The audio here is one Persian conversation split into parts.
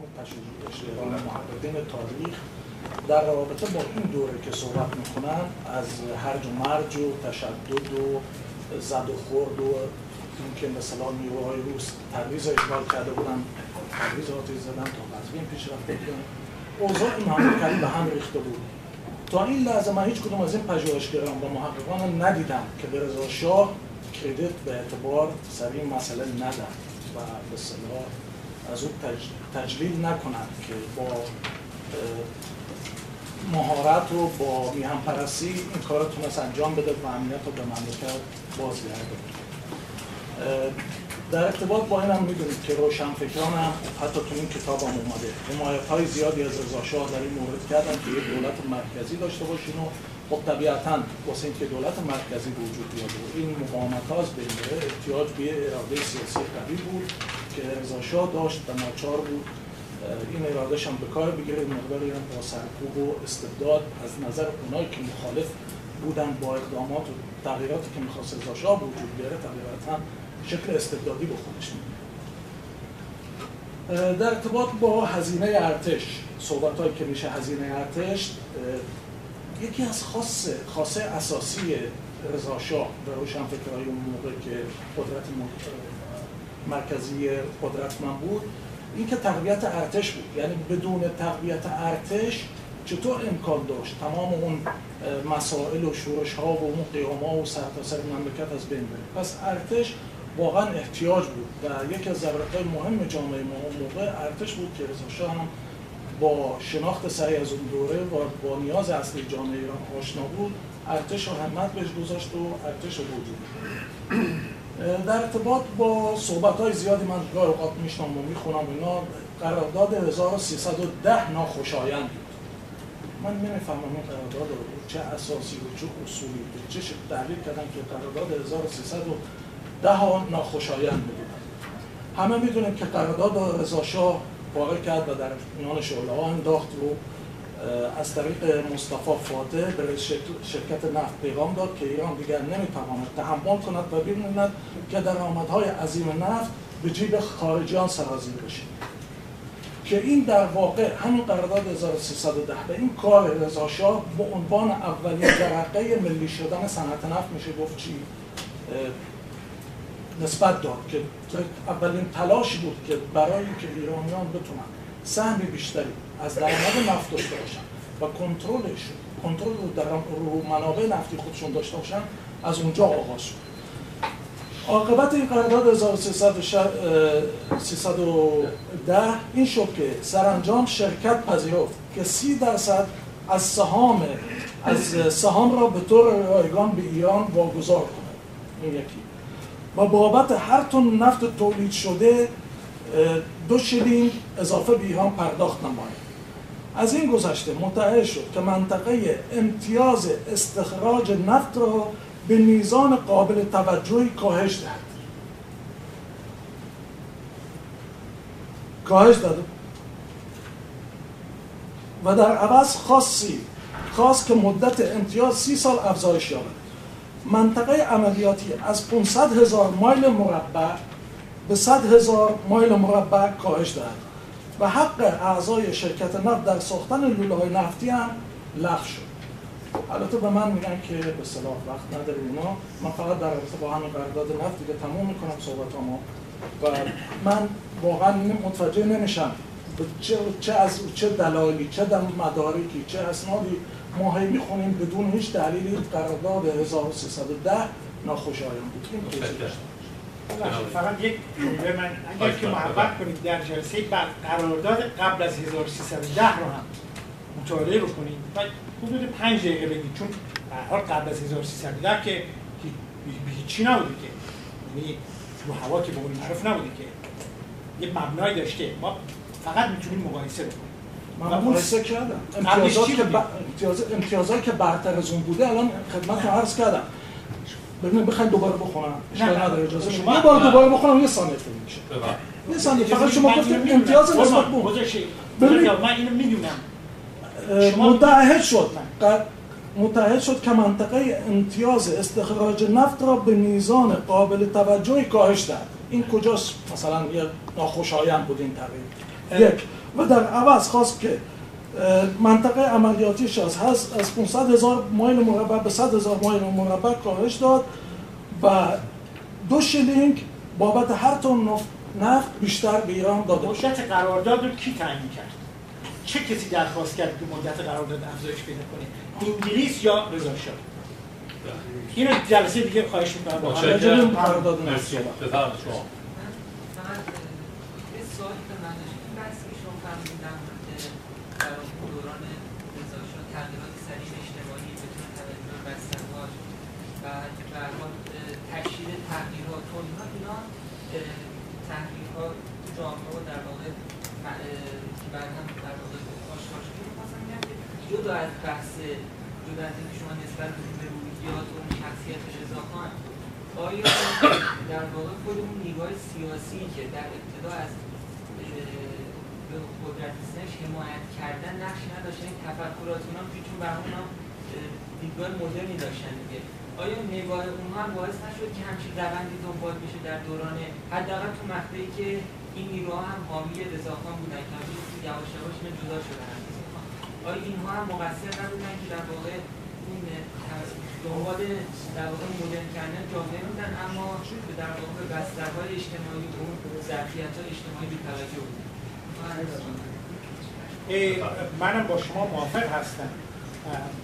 تمام تشریح محققین تاریخ در رابطه با این دوره که صحبت می‌کنن از هرج و مرج و تشدد و زد و خورد و اینکه مثلا نیروهای روس تبریز اشغال کرده بودن تبریز آتیش زدن تا قزوین پیش رفته بودن. اوضاع این به هم ریخته بود. تا این لحظه من هیچ کدوم از این پژوهشگران و محققان ندیدم که به رضا شاه کردیت به اعتبار سر این مسئله ندن و به صلاح از اون تجلیل نکنند که با مهارت و با میهم پرستی این کار تونست انجام بده و امنیت رو به مملکت بازگرده در ارتباط با این هم می‌دونید که روشن فکران هم حتی تو این کتاب هم اومده. حمایت های زیادی از رضا شاه در این مورد کردن که یک دولت مرکزی داشته باشین و خب طبیعتا واسه اینکه دولت مرکزی وجود بیاد و این مقاومت ها از بین احتیاج به اراده سیاسی قوی بود که رضا داشت و ناچار بود. این ارادهش هم به کار بگیره. مقداری هم با سرکوب و استبداد از نظر اونایی که مخالف بودن با اقدامات و تغییراتی که می‌خواست رضا وجود بیاره طبیعتا شکل استبدادی به خودش در ارتباط با هزینه ارتش صحبت که میشه هزینه ارتش یکی از خاص خاصه اساسی رضا شاه و روشنفکرهای اون موقع که قدرت مرکزی قدرتمند بود اینکه تقویت ارتش بود. یعنی بدون تقویت ارتش چطور امکان داشت؟ تمام اون مسائل و شورش ها و اون قیام ها و سرتاسر مملکت از بین بره. پس ارتش واقعا احتیاج بود. و یکی از ضرورت مهم جامعه ما اون موقع ارتش بود که رضا هم با شناخت سعی از اون دوره و با نیاز اصلی جامعه ایران آشنا بود ارتش رو همت بهش گذاشت و ارتش رو وجود در ارتباط با صحبت های زیادی من گاه اوقات میشنم و می‌خونم اینا قرارداد 1310 ناخوشایند بود. من نمی‌فهمم این قرارداد رو چه اساسی و چه اصولی بود. چه تحلیل کردم که قرارداد 1310 ها ناخوشایند بود. همه می‌دونیم که قرارداد رضا واقع کرد و در میان شعله ها انداخت رو از طریق مصطفی فاتح به شرکت نفت پیغام داد که ایران دیگر نمی‌تواند تحمل کند و ببیند که درآمدهای عظیم نفت به جیب خارجیان سرازیر بشه. که این در واقع همین قرارداد 1310 به این کار رضا شاه به عنوان اولین جرقه ملی شدن صنعت نفت میشه گفت چی؟ نسبت داد که اولین تلاش بود که برای که ایرانیان بتونن سهم بیشتری از درآمد نفت داشته باشن و کنترلش کنترل رو در رو منابع نفتی خودشون داشته باشن از اونجا آغاز شد. عاقبت این قرارداد 1310 این شد که سرانجام شرکت پذیرفت که 30 درصد از سهام از سهام را به طور رایگان به ایران واگذار کنه. این یکی. و بابت هر تن نفت تولید شده دو اضافه به ایران پرداخت نماید. از این گذشته متعهد شد که منطقه امتیاز استخراج نفت را به میزان قابل توجهی کاهش دهد. کاهش داد. و در عوض خاصی خاص که مدت امتیاز سی سال افزایش یابد. منطقه عملیاتی از 500 هزار مایل مربع به 100 هزار مایل مربع کاهش دهد و حق اعضای شرکت نفت در ساختن لوله های نفتی هم لغو شد. البته به من میگن که به صلاح وقت نداره اونا من فقط در رابطه با همین قرارداد نفت دیگه تموم می‌کنم صحبت ما و من واقعا متوجه نمیشم چه, چه از چه دلایلی چه مدارکی چه اسنادی ما هی می‌خونیم بدون هیچ دلیلی قرارداد 1310 ناخوشایند بود. این فقط یک جمله من اگر که محبت کنید در جلسه بعد قرارداد قبل از 1310 رو هم مطالعه بکنید. و حدود 5 دقیقه بگید چون به قبل از 1310 که هیچی نبوده که. یعنی رو هوا که به اون معروف نبوده که. یه مبنای داشته. ما فقط می‌تونیم مقایسه بکنیم. من مقایسه کردم امتیازات که, امتیاز... امتیازات که برتر از اون بوده الان خدمت رو عرض کردم. ببینید بخواید دوباره بخونم. اشکال نداره اجازه میدم یه بار دوباره بخونم یه ثانیه طول میشه یه ثانیه فقط شما گفتید امتیاز نسبت بود. ببینید. من اینو می‌دونم. متعهد شد. متحد شد که منطقه امتیاز استخراج نفت را به میزان قابل توجهی کاهش داد این کجاست؟ مثلا یه ناخوشایند بود این تغییر یک. و در عوض خواست که منطقه عملیاتیش از از 500 هزار مایل مربع به 100 هزار مایل مربع کاهش داد و دو شیلینگ بابت هر تن نفت بیشتر به ایران داده مدت قرارداد رو کی تعیین کرد؟ چه کسی درخواست کرد که مدت قرارداد افزایش پیدا کنه؟ انگلیس یا رضا شاه؟ اینو جلسه دیگه خواهش می‌کنم. با قرارداد مرسی شما جامعه و در واقع که بعد هم در واقع آشکار شده می‌خواستم میگم که جدا از بحث جدا از اینکه شما نسبت به روحیات و شخصیت رضا خان آیا در واقع خود اون نگاه سیاسی که در ابتدا از به قدرت رسیدنش حمایت کردن نقشی نداشتن این تفکرات اونها چون به هم دیدگاه مدرنی داشتن دیگه. آیا نگاه اونها هم باعث نشد که همچین روندی دنبال بشه در دوران حداقل تو مقطعی که این نیروها هم حامی رضاخان بودن که یواش یواش جدا شدن؟ آیا اینها هم مقصر نبودن که در واقع اون دنبال در واقع مدرن کردن جامعه بودن اما در واقع به بسترهای اجتماعی و اون ظرفیت های اجتماعی بی‌توجه بودن. منم با شما موافق هستم.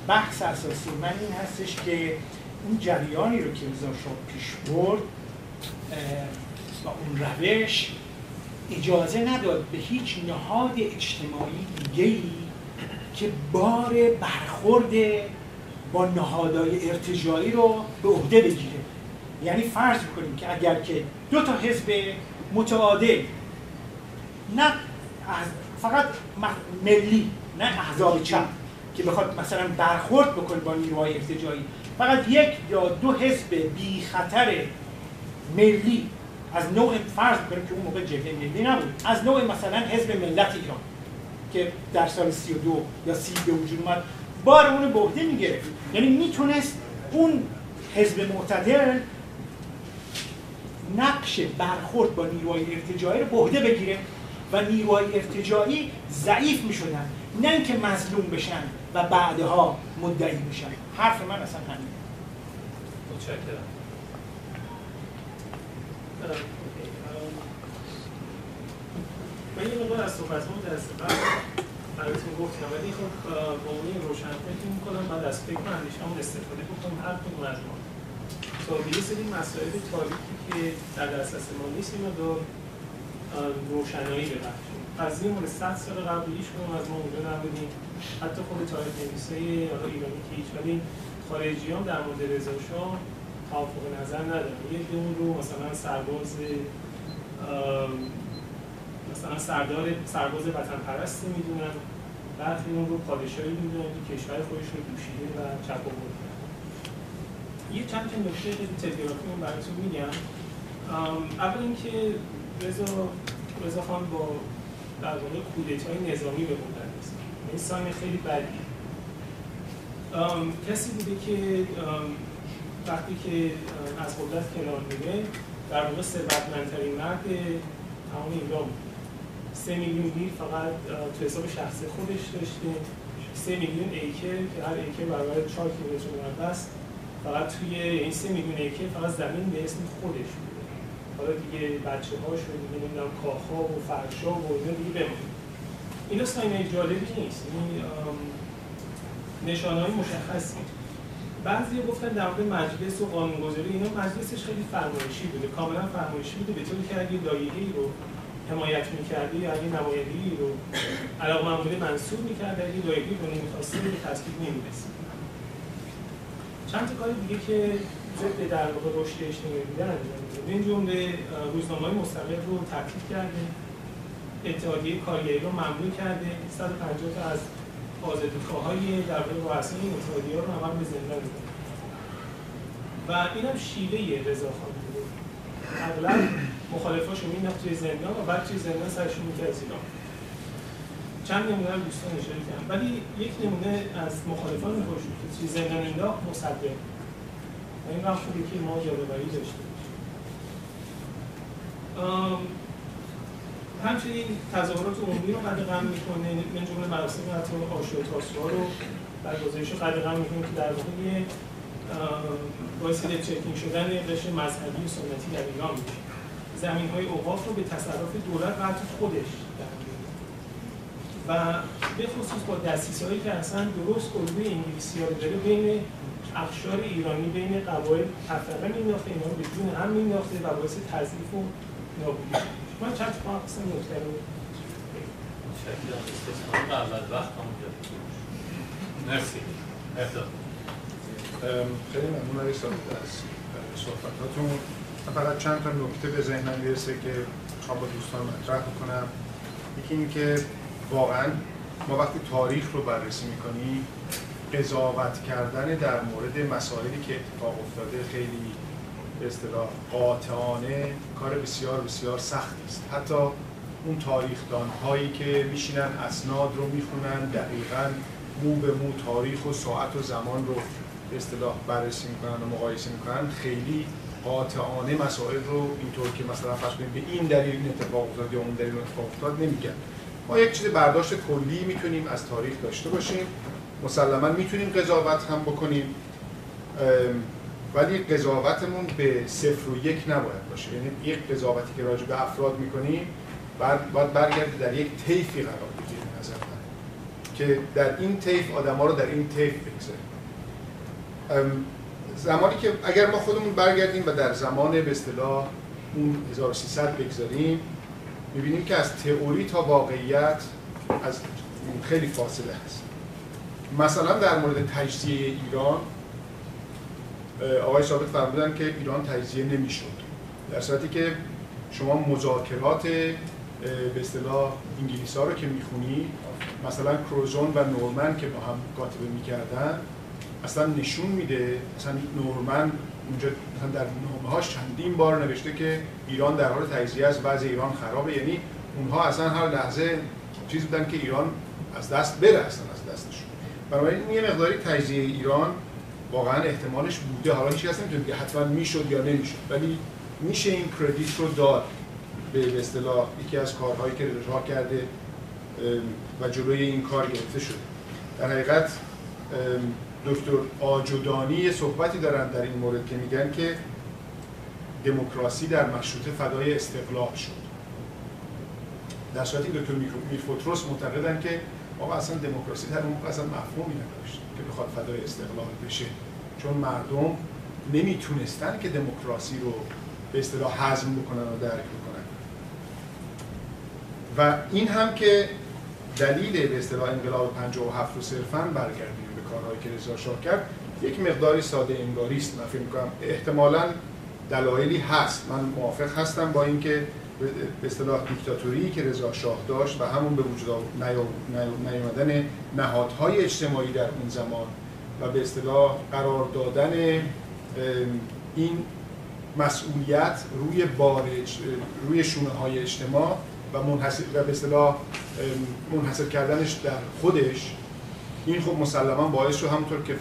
بحث اساسی من این هستش که اون جریانی رو که رضا پیش برد با اون روش اجازه نداد به هیچ نهاد اجتماعی دیگه ای که بار برخورد با نهادهای ارتجاعی رو به عهده بگیره. یعنی فرض کنیم که اگر که دو تا حزب متعادل نه فقط ملی نه احزاب چپ که بخواد مثلا برخورد بکنه با نیروهای ارتجاعی فقط یک یا دو حزب بی خطر ملی از نوع فرض کنیم که اون موقع جبهه ملی نبود از نوع مثلا حزب ملت ایران. که در سال 32 یا 30 به وجود اومد بار اون به عهده می‌گرفت. یعنی می‌تونست اون حزب معتدل نقش برخورد با نیروهای ارتجاعی رو به عهده بگیره و نیروهای ارتجاعی ضعیف می‌شدن. نه اینکه مظلوم بشن و بعدها مدعی بشن. حرف من اصلا همین متشکرم. من یه مقدار از صحبت هم دست بعد براتون گفتم ولی خب با اون روشن فکر می‌کنم بعد از فکر و اندیشه‌مون استفاده بکنم هر کدوم از ما. تا یه سری مسائل تاریخی که در دسترس ما نیست اینو دو روشنایی ببخشیم. قضیه مورد 100 سال قبل هیچ از ما اونجا نبودیم. حتی خود تاریخ نویسه ایرانی که هیچ ولی خارجی هم در مورد رضا شاه توافق نظر ندارن. یه اون رو مثلا سرباز مثلا سردار سرباز وطن پرستی می‌دونن. برخی اون رو پادشاهی می‌دونن که کشور خودش رو دوشیده و چپ و یه چند تا نکته تلگرافی من براتون میگم. اول اینکه رضا رضا خان با در واقع کودتای نظامی به قدرت رسید این ساین خیلی بدی کسی بوده که وقتی که از قدرت کنار میره در واقع ثروتمندترین مرد تمام ایران بود سه میلیون لیر فقط تو حساب شخص خودش داشته. سه میلیون acre که هر acre برابر چهار کیلومتر مربع است. فقط توی این سه میلیون acre فقط زمین به اسم خودش بوده. حالا دیگه بچه هاش رو دیگه نمی‌دونم کاخا و فرشا و اینا دیگه بمونه. اینا sign های جالبی نیست. این نشانه های مشخصی. بعضی گفتن در مورد مجلس و قانونگذاری اینا مجلسش خیلی فرمایشی بوده. کاملا فرمایشی بوده به طوری که اگه دایگی رو حمایت می‌کرده یا اگه نمایندگی رو علاقه بوده منصوب می‌کرده اگه دایگی رو نمی‌خواسته به تصویب نمی‌رسید. چند تا کار دیگه که ضد در واقع رشد اجتماعی بودن انجام این جمله روزنامه‌های مستقل رو ترتیب کرده اتحادیه کارگری رو ممنوع کرده. 150 تا از آزادیخواهای در واقع رؤسای این اتحادیه رو هم به زندان و این هم شیوه رضاخان بوده. اغلب مخالفاشو مینداخت توی زندان و بعد توی زندان سرشون می‌کرد زیرا چند نمونه رو دوستان اشاره کردم ولی یک نمونه از مخالفان میخوشون که توی زندان انداخت مصدق. و این هم خوبه که ما یادآوری داشته همچنین تظاهرات عمومی رو قدغن می‌کنه. من جمله مراسم حتی آشو تاسوها رو برگزاریش رو قدغن می‌کنه که در واقع باعث چکینگ شدن قشر مذهبی و سنتی در ایران میشه. زمین های اوقاف رو به تصرف دولت و حتی خودش و به خصوص با دستیس هایی که اصلا درست الگوی انگلیسی ها داره بین اخشار ایرانی بین قبایل تفرقه مینداخته اینا رو به جون هم مینداخته و باعث تضعیف و نابودی. من چند تا قسم نکته رو مرسی. خیلی ممنون از صحبتاتون. فقط چند تا نکته به ذهنم می‌رسه که خواب با دوستان مطرح کنم یکی این که واقعا ما وقتی تاریخ رو بررسی می‌کنیم قضاوت کردن در مورد مسائلی که اتفاق افتاده خیلی به اصطلاح قاطعانه کار بسیار بسیار سختی است. حتی اون تاریخدان هایی که میشینن اسناد رو می‌خونن دقیقا مو به مو تاریخ و ساعت و زمان رو به اصطلاح بررسی می‌کنن و مقایسه می‌کنن خیلی قاطعانه مسائل رو اینطور که مثلا فرض کنیم به این دلیل این اتفاق افتاد یا اون دلیل اتفاق افتاد نمیگن ما یک چیز برداشت کلی می‌تونیم از تاریخ داشته باشیم. مسلما می‌تونیم قضاوت هم بکنیم ولی قضاوتمون به صفر و یک نباید باشه. یعنی یک قضاوتی که راجع به افراد می‌کنیم بعد باید برگرده در یک طیفی قرار بگیره نظر من. که در این طیف آدما رو در این طیف بگذاریم. زمانی که اگر ما خودمون برگردیم و در زمان به اصطلاح اون 1300 بگذاریم می‌بینیم که از تئوری تا واقعیت از خیلی فاصله هست مثلا در مورد تجزیه ایران آقای ثابت فرمودن که ایران تجزیه نمی‌شد. در صورتی که شما مذاکرات به اصطلاح انگلیس رو که می‌خونی مثلا کروزون و نورمن که با هم کاتبه می‌کردن اصلا نشون میده مثلا نورمن اونجا مثلا در نامه هاش چندین بار نوشته که ایران در حال تجزیه از وضع ایران خرابه. یعنی اونها اصلا هر لحظه چیز بودن که ایران از دست بره اصلا از دستشون بنابراین یه مقداری تجزیه ایران واقعا احتمالش بوده. حالا هیچ کس نمی‌تونه حتما می‌شد یا نمی‌شد ولی میشه این کردیت رو داد به اصطلاح یکی از کارهایی که رضا کرده و جلوی این کار گرفته شده. در حقیقت دکتر آجودانی صحبتی دارن در این مورد که میگن که دموکراسی در مشروطه فدای استقلال شد. در صورتی دکتر میرفوتروس معتقدن که آقا اصلا دموکراسی در اون اصلا مفهومی نداشت که بخواد فدای استقلال بشه. چون مردم نمی‌تونستن که دموکراسی رو به اصطلاح هضم بکنن و درک بکنن. و این هم که دلیل به اصطلاح انقلاب 57 رو صرفا برگردیم به کارهایی که رضا شاه کرد یک مقداری ساده انگاری است. من فکر می‌کنم احتمالاً دلایلی هست. من موافق هستم با اینکه به اصطلاح دیکتاتوری که رضا شاه داشت و همون به وجود نیامدن نهادهای اجتماعی در اون زمان و به اصطلاح قرار دادن این مسئولیت روی بارج روی شونه های اجتماع و منحصر و به اصطلاح منحصر کردنش در خودش این خب مسلما باعث شد همونطور که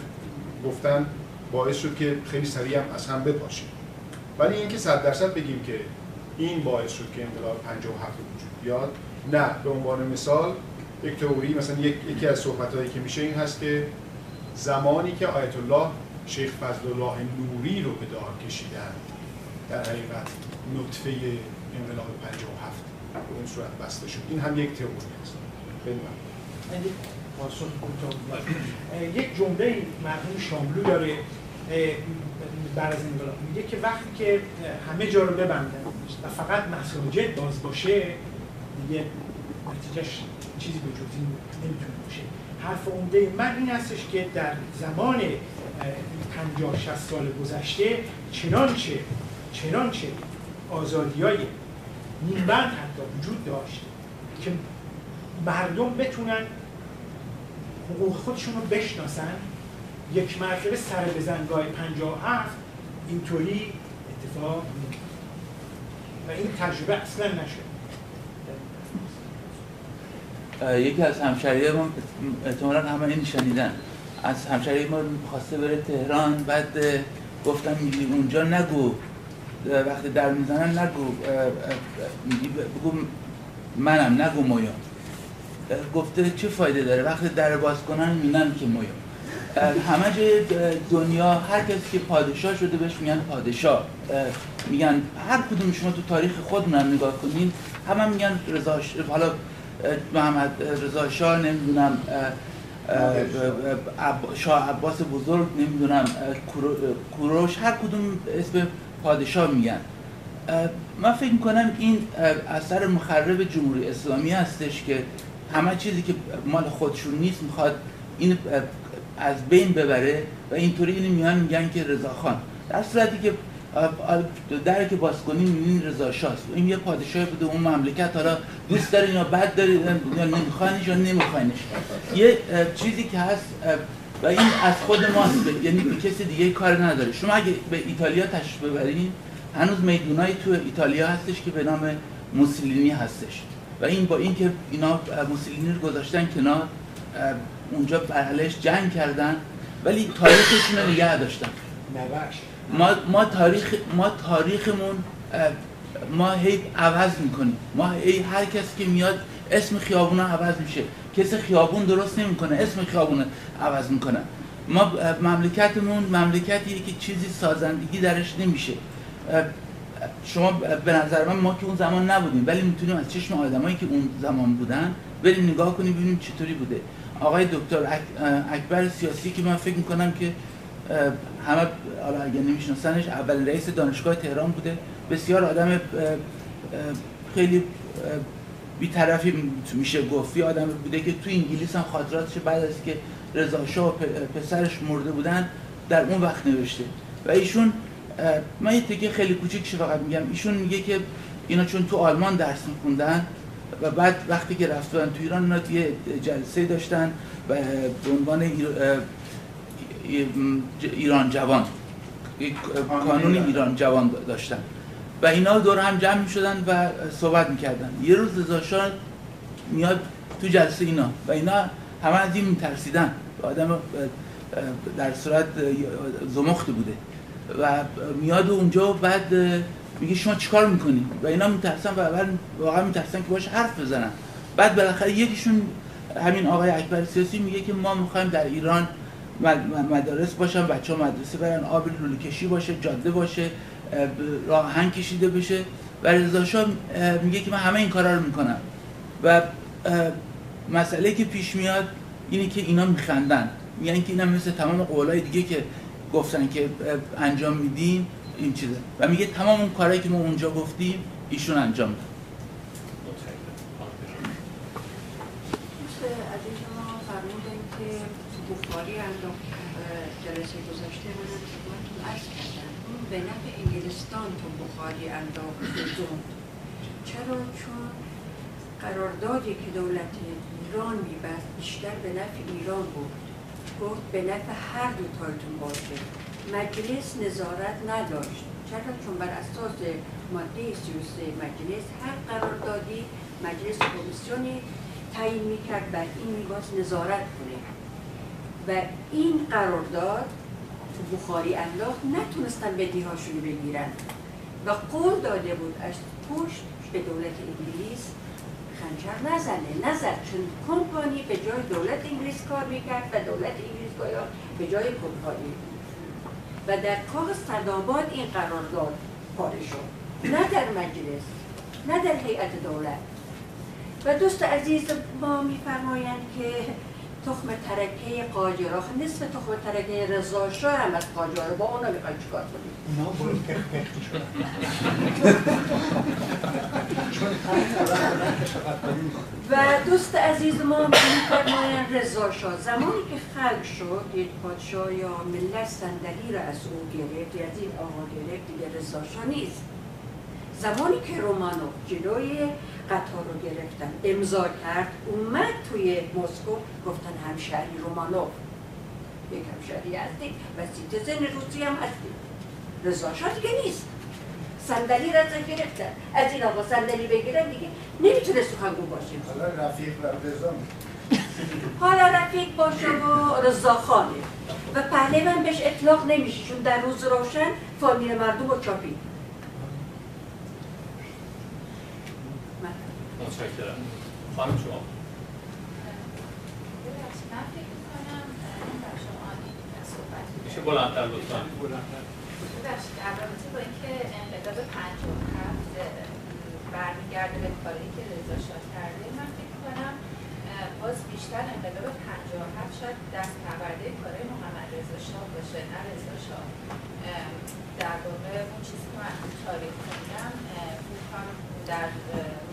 گفتن باعث شد که خیلی سریع هم از هم بپاشیم ولی اینکه صد درصد بگیم که این باعث شد که انقلاب 57 وجود بیاد نه. به عنوان مثال یک تئوری مثلا یک، یکی از صحبتهایی که میشه این هست که زمانی که آیت الله شیخ فضل الله نوری رو به دار کشیدن در حقیقت نطفه انقلاب 57 به اون صورت بسته شد. این هم یک تئوری است یک جمله مرحوم شاملو داره بعد از انقلاب. میگه که وقتی که همه جا رو ببندن و فقط مساجد باز باشه دیگه نتیجهش چیزی به جز نمی‌تونه باشه. حرف عمده من این هستش که در زمان 50 60 سال گذشته چنانچه چنانچه آزادی های نیمبند حتی وجود داشت که مردم بتونن حقوق خودشون رو بشناسن یک مرتبه سر بزنگاه 57 اینطوری اتفاق و این تجربه اصلا نشد یکی از همشهری ما احتمالا همه این شنیدن. از همشهری ما خواسته بره تهران بعد گفتم میگی اونجا نگو. وقتی در می‌زنن نگو. بگو منم نگو مویوم گفته چه فایده داره؟ وقتی در باز کنن میگن که مویوم همه جای دنیا هر کسی که پادشاه شده بهش میگن پادشاه. میگن هر کدوم شما تو تاریخ خودمون نگاه کنین همه میگن رضا حالا محمد رضا شاه نمی‌دونم شاه عباس بزرگ نمی‌دونم کوروش هر کدوم اسم پادشاه میگن. من فکر می‌کنم این اثر مخرب جمهوری اسلامی هستش که همه چیزی که مال خودشون نیست می‌خواد این از بین ببره و اینطوری اینو میان میگن که رضا خان. در صورتی که در که باز کنیم می‌بینین رضا شاست. این یه پادشاه بوده اون مملکت حالا دوست دارین یا بد دارین یا نمیخواینش یا نمیخواینش. یه چیزی که هست و این از خود ماست. یعنی به کسی دیگه کار نداره. شما اگه به ایتالیا تشریف ببرین هنوز میدونایی تو ایتالیا هستش که به نام موسولینی هستش. و این با اینکه اینا موسولینی رو گذاشتن کنار اونجا برعلیش جنگ کردن ولی تاریخشون رو نگه داشتن. ما, ما تاریخ ما تاریخمون ما هی عوض می‌کنیم. ما هی هر کسی که میاد اسم خیابون عوض میشه. کسی خیابون درست نمی‌کنه اسم خیابون عوض می‌کنه. ما مملکتمون مملکتیه که چیزی سازندگی درش نمیشه. شما به نظر من ما که اون زمان نبودیم ولی می‌تونیم از چشم آدمایی که اون زمان بودن بریم نگاه کنیم ببینیم چطوری بوده. آقای دکتر اکبر سیاسی که من فکر می‌کنم که همه حالا اگر نمیشناسنش اول رئیس دانشگاه تهران بوده. بسیار آدم خیلی بیطرفی میشه گفت. آدم بوده که تو انگلیس هم خاطراتش بعد از که رضا شاه پسرش مرده بودن در اون وقت نوشته. و ایشون من یه تکه خیلی کوچیکش فقط میگم؟ ایشون میگه که اینا چون تو آلمان درس میخوندن و بعد وقتی که رفتن تو ایران اینا یه جلسه داشتن و به عنوان ایران جوان قانون ایران جوان داشتن. و اینا دور هم جمع می شدن و صحبت می‌کردن. یه روز رضا میاد تو جلسه اینا و اینا همه از این میترسیدن. آدم در صورت زمخت بوده. و میاد اونجا و بعد میگه شما چیکار می‌کنی؟ و اینا میترسن و اول واقعا میترسن که باش حرف بزنن. بعد بالاخره یکیشون همین آقای اکبر سیاسی میگه که ما می‌خوایم در ایران مدارس باشن بچه ها مدرسه برن آب لوله کشی باشه جاده باشه راهن کشیده بشه. و رضا میگه که من همه این کارا رو می‌کنم. و مسئله که پیش میاد اینه که اینا میخندن. میگن که اینا مثل تمام قولای دیگه که گفتن که انجام میدیم این چیزه. و میگه تمام اون کارهایی که ما اونجا گفتیم ایشون انجام داد. بخاری انداخت جلسه گذاشته منم خدمتتون عرض کردم. به نفع انگلستان تو بخاری انداخت. زوم چرا؟ چون قراردادی که دولت ایران میبست بیشتر به نفع ایران بود. گفت به نفع هر دو تایتون باشه. مجلس نظارت نداشت. چرا؟ چون بر اساس ماده 33 مجلس هر قراردادی مجلس کمیسیونی تعیین می‌کرد بر این میباس نظارت کنه. و این قرارداد تو بخاری انداخت نتونستن بدیهاشون بگیرن. و قول داده بود از پشت به دولت انگلیس خنجر نزنه. نزد چون کمپانی به جای دولت انگلیس کار می‌کرد و دولت انگلیس باید به جای کمپانی. و در کاغ صداباد این قرارداد پاره شد. نه در مجلس نه در هیئت دولت. و دوست عزیز ما میفرمایند که تخم ترکه قاجرا نصف تخم ترکه رضا هم از قاجرا با اونا می‌خوای چیکار و دوست عزیز ما رضا شاه زمانی که خلق شد یک پادشاه یا ملت صندلی را از او گرفت از این آقا گرفت دیگه رضا شاه نیست. زمانی که رومانو جلوی قطار رو گرفتن امضا کرد اومد توی مسکو گفتن همشهری رومانوف. یک همشهری هستی و سیتزن روسی هم هستی. رضا دیگه نیست. صندلی را گرفتن از این آقا صندلی بگیرن دیگه نمی‌تونه سخنگو باشه. حالا رفیق و رضا حالا رفیق باشه و رضا خانه. و پهلوان بهش اطلاق نمیشه چون در روز روشن فامیل مردم رو چاپید متشکرم. خانم شما. ببخشید، من فکر می‌کنم، اه، بر شما این صحبت میشه بلندتر لطفا. ببخشید رابطه با اینکه انقلاب 57 برمیگرده به کاری که رضا شاه کرده من فکر کنم باز بیشتر انقلاب 57 شاید دست پرورده کارهای محمد رضا شاه باشه نه رضا شاه. اه، در واقع اون چیزی که من تاریخ خوندم فکر در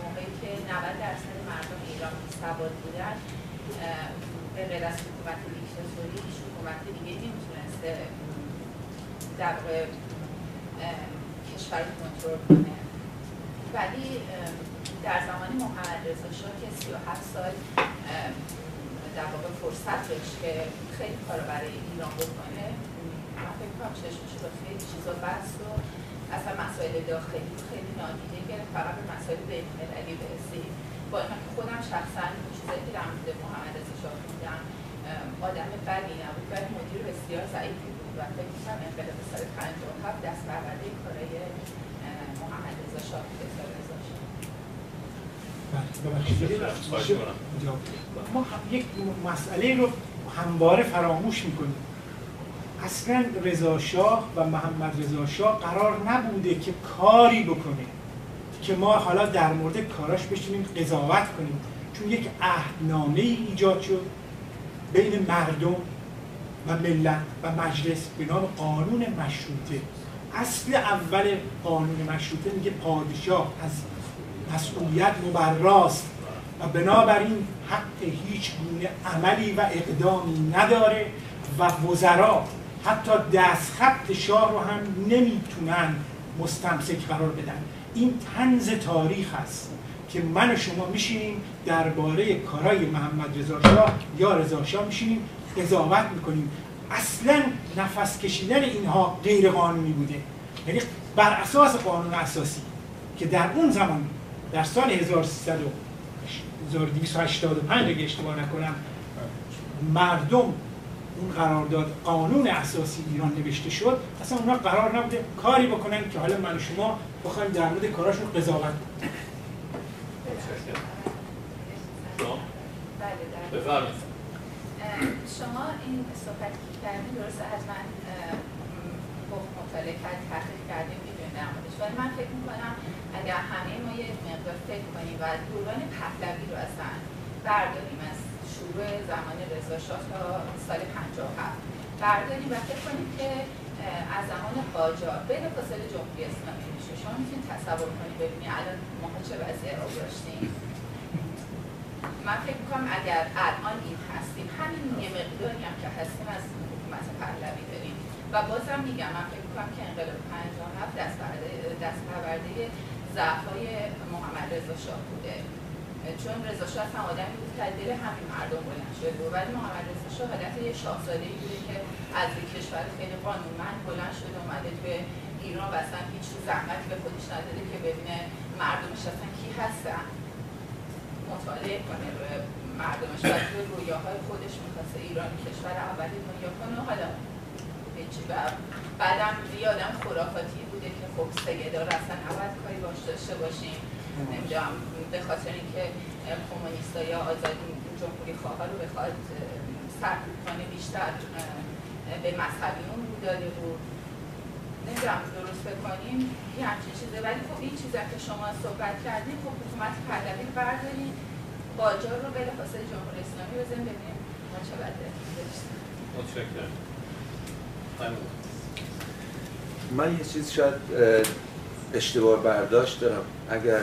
موقعی که 90 درصد مردم ایران سواد بودن به غیر از حکومت دیکتاتوری هیچ حکومت دیگه نمی‌تونسته در واقع کشور رو کنترل کنه. ولی در زمان محمد رضا شاه که 37 سال در واقع فرصت داشت که خیلی کار برای ایران بکنه من فکر کنم چشمش رو خیلی چیزا بست و اصلا مسائل داخلی خیلی نادیده گرفت. فقط به مسائل بین‌المللی برسید. با اینا که خودم شخصا چیزایی که در مورد محمد رضا شاه آدم بدی نبود ولی مدیر بسیار ضعیفی بود. فکر می‌کنم انقلاب سال 57 دست پرورده کارای محمد رضا شاه بود رضا کنم. ما هم یک مسئله رو همواره فراموش می‌کنیم. اصلا رضا شاه و محمد رضا شاه قرار نبوده که کاری بکنه که ما حالا در مورد کاراش بشینیم قضاوت کنیم. چون یک عهدنامه ای ایجاد شد بین مردم و ملت و مجلس به نام قانون مشروطه. اصل اول قانون مشروطه میگه پادشاه از مسئولیت مبراست و بنابراین حق هیچ گونه عملی و اقدامی نداره و وزرا حتی دستخط شاه رو هم نمی‌تونن مستمسک قرار بدن. این تنز تاریخ است که من و شما میشینیم درباره کارای محمد رضا شاه یا رضا شاه میشینیم قضاوت می‌کنیم. اصلا نفس کشیدن اینها غیر قانونی بوده. یعنی بر اساس قانون اساسی که در اون زمان در سال 1300 و 1285 اگه اشتباه نکنم مردم اون قرارداد قانون اساسی ایران نوشته شد اصلا اونا قرار نبوده کاری بکنن که حالا من و شما بخوایم در مورد کاراشون قضاوت کنیم. بفرمایید. شما این صحبت که کردین درسته حتما خب مطالعه کرد تحقیق کردیم می‌دونیم موردش. ولی من فکر می‌کنم اگر همه ما یه مقدار فکر کنیم و دوران پهلوی رو اصلا برداریم از شروع زمان رضا تا سال 57 برداریم و فکر کنیم که از زمان قاجار بلافاصله جمهوری اسلامی میشه. شما می‌تونید تصور کنید ببینید الان ما چه وضعیتی رو داشتیم. من فکر می‌کنم اگر الان این هستیم همین یه مقداری هم که هستیم از حکومت پهلوی داریم. و بازم میگم من فکر می‌کنم که انقلاب 57 دست پرورده ضعف‌های محمد رضا شاه بوده. چون رضا شاه اصلا آدمی بود که دل همین مردم بلند شده بود. ولی محمد رضا شاه حالت یه شاهزاده بوده که از یک کشور خیلی قانونمند بلند شده اومده توی ایران و اصلا هیچ زحمتی به خودش نداده که ببینه مردمش اصلا کی هستن. مطالعه کنه مردمش و رویاهای خودش می‌خواسته ایران کشور اولی دنیا کنه. حالا و بعدم یه آدم خرافاتی بوده که خب سیدا رو اصلا نباید کاری باش داشته باشیم. نمی‌دونم به خاطر اینکه کمونیستا یا آزادی جمهوری خواه رو بخواد سرکوب بیشتر به مذهبیون رو داده بود. نمی‌دونم درست بکنیم یه همچین چیزه. ولی خب این چیزی که شما صحبت کردیم خب حکومت پهلوی رو برداریم قاجار رو بلافاصله جمهوری اسلامی بزنیم ببینیم ما چه بده متشکرم. من یه چیز شاید اه، اشتباه برداشت دارم. اگر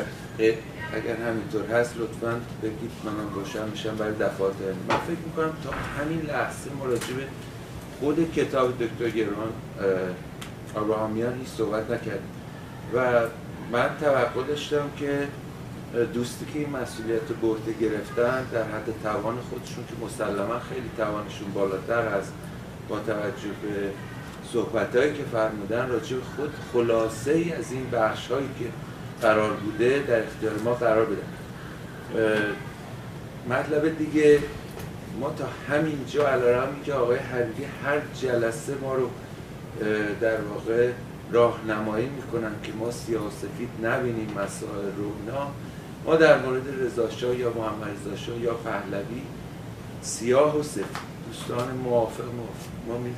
اگر همینطور هست لطفا بگید منم روشن میشم برای دفعات. من فکر می‌کنم تا همین لحظه ما راجع به خود کتاب دکتر گران آبراهامیان هیچ صحبت نکردیم. و من توقع داشتم که دوستی که این مسئولیت رو به گرفتن در حد توان خودشون که مسلما خیلی توانشون بالاتر هست با توجه به صحبت هایی که فرمودن راجع خود خلاصه ای از این بخش هایی که قرار بوده در اختیار ما قرار بدن. مطلب دیگه ما تا همین جا علارمی که آقای حریری هر جلسه ما رو در واقع راهنمایی می‌کنن که ما سیاه و سفید نبینیم مسائل رو اینا. ما در مورد رضا یا محمد رضا یا پهلوی سیاه و سفید. دوستان موافق موافق. ما می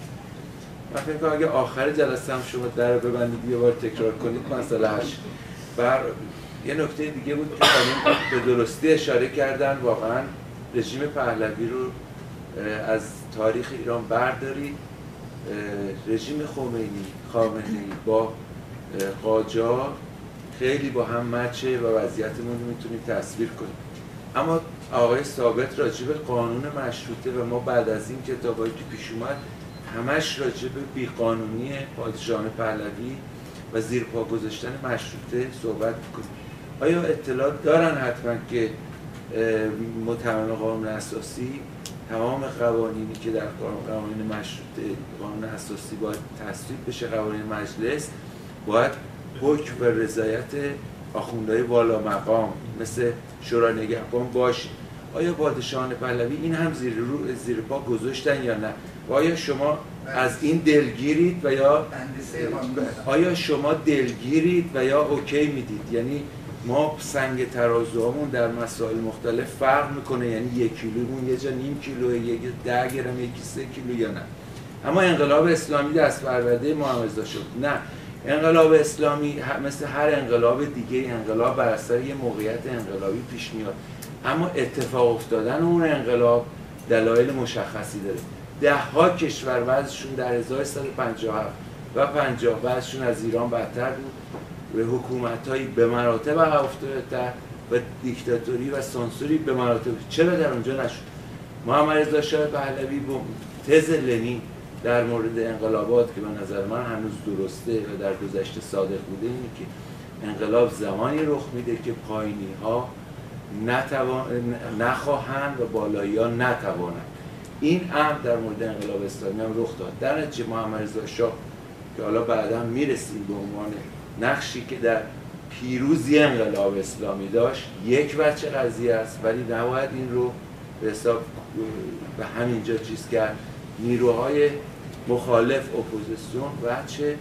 من فکر کنم اگه آخر جلسه هم شما در ببندید یه بار تکرار کنید مسئله هش بر یه نکته دیگه بود که به درستی اشاره کردن. واقعا رژیم پهلوی رو از تاریخ ایران بردارید. رژیم خمینی خامنه‌ای با قاجار خیلی با هم مچه و وضعیتمون رو می‌تونیم تصویر کنیم. اما آقای ثابت راجب قانون مشروطه و ما بعد از این کتابایی که پیش اومد همش راجب بیقانونی پادشاهان پهلوی و زیر پا گذاشتن مشروطه صحبت می‌کنیم. آیا اطلاع دارن حتما که متمم قانون اساسی تمام قوانینی که در قانون مشروطه قانون اساسی باید تصویب بشه قوانین مجلس باید حکم و رضایت آخوندهای والا مقام مثل شورای نگهبان باشه. آیا پادشاهان پهلوی این هم زیر, رو زیر پا گذاشتن یا نه؟ و آیا شما از این دلگیرید و یا آیا شما دلگیرید و یا اوکی می‌دید؟ یعنی ما سنگ ترازوهامون در مسائل مختلف فرق می‌کنه. یعنی یک کیلومون یه جا نیم کیلو یک ده گرم یکی سه کیلو یا نه. اما انقلاب اسلامی دست پرورده محمد شد. نه انقلاب اسلامی مثل هر انقلاب دیگه انقلاب بر اثر یه موقعیت انقلابی پیش میاد. اما اتفاق افتادن اون انقلاب دلایل مشخصی داره. ده ها کشور وضعشون در 1357 و 50 وضعشون از ایران بدتر بود. و حکومت هایی به مراتب افتاده و دیکتاتوری و سانسوری به مراتب. چرا در اونجا نشد؟ محمد رضا شاه پهلوی با تز لنین در مورد انقلابات که به نظر من هنوز درسته و در گذشته صادق بوده اینه که انقلاب زمانی رخ میده که پایینی ها نخواهند و بالایی ها نتوانند. این امر در مورد انقلاب اسلامی هم رخ داد. در نتیجه محمد رضا شاه که حالا بعدا می‌رسیم به عنوان نقشی که در پیروزی انقلاب اسلامی داشت یک بچه قضیه است ولی نباید این رو به حساب به همینجا چیز کرد. نیروهای مخالف اپوزیسیون بچه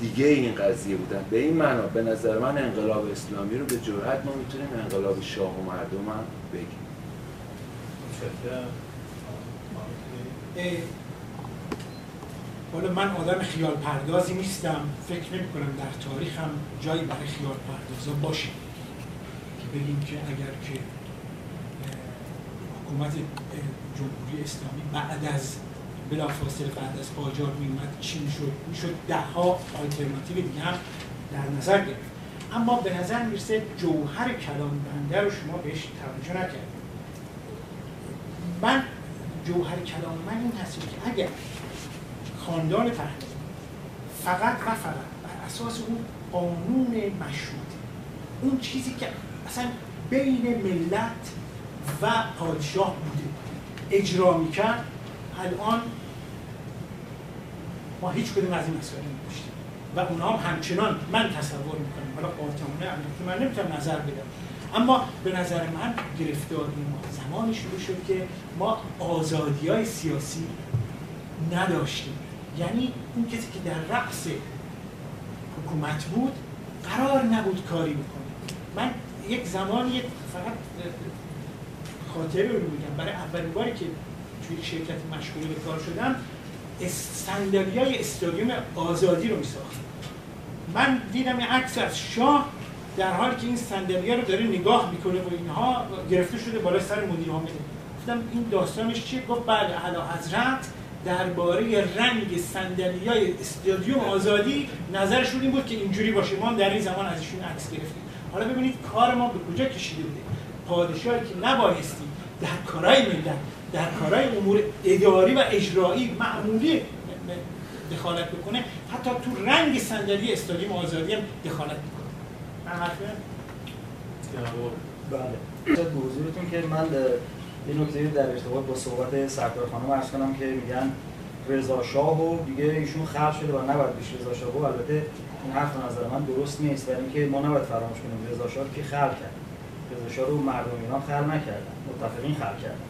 دیگه این قضیه بودن. به این معنا به نظر من انقلاب اسلامی رو به جرأت ما می‌تونیم انقلاب شاه و مردم هم بگیم. حالا من آدم خیال پردازی نیستم. فکر نمی کنم در تاریخ هم جایی برای خیال پردازا باشه. که بگیم که اگر که حکومت جمهوری اسلامی بعد از بلافاصله بعد از قاجار میومد چی می‌شد می‌شد ده ها آلترناتیو دیگه هم در نظر گرفت. اما به نظر می‌رسه جوهر کلام بنده رو شما بهش توجه نکردید. من جوهر کلام من این هست که اگر خاندان پهلوی فقط و فقط بر اساس اون قانون مشروط اون چیزی که اصلا بین ملت و پادشاه بوده. اجرا می‌کرد الان ما هیچ کدوم از این مسائل نداشتیم. و اونا هم همچنان من تصور می‌کنم. حالا قاطعانه البته من نمی‌تونم نظر بدم. اما به نظر من گرفتاری ما زمانی شروع شد که ما آزادی های سیاسی نداشتیم. یعنی اون کسی که در رأس حکومت بود قرار نبود کاری بکنه. من یک زمانی فقط خاطره رو میگم. برای اولین باری که توی شرکت مشغول به کار شدم استندری های استادیوم آزادی رو میساختم. من دیدم این عکس از شاه در حالی که این صندلی رو داره نگاه می‌کنه و اینها گرفته شده بالا سر مدیر حامله گفتم این داستانش چیه؟ گفت بله اعلی حضرت درباره رنگ صندلی های استادیوم آزادی نظرشون این بود که اینجوری باشه. ما در این زمان ازشون عکس گرفتیم. حالا ببینید کار ما به کجا کشیده بوده. پادشاهی که نبایستی در کارهای ملت در کارهای امور اداری و اجرایی معمولی دخالت بکنه حتی تو رنگ صندلی استادیوم آزادی هم دخالت می‌کنه. من بله. به حضورتون که من این نکته در ارتباط با صحبت سرکار خانم عرض کنم که میگن رضا شاه و دیگه ایشون خلق شده و نباید بیش رضا شاه. و البته این حرف نظر من درست نیست. برای اینکه ما نباید فراموش کنیم رضا شاه که خلق کرد. رضا شاه رو مردم ایران خلق نکردن. متفقین خلق کردن.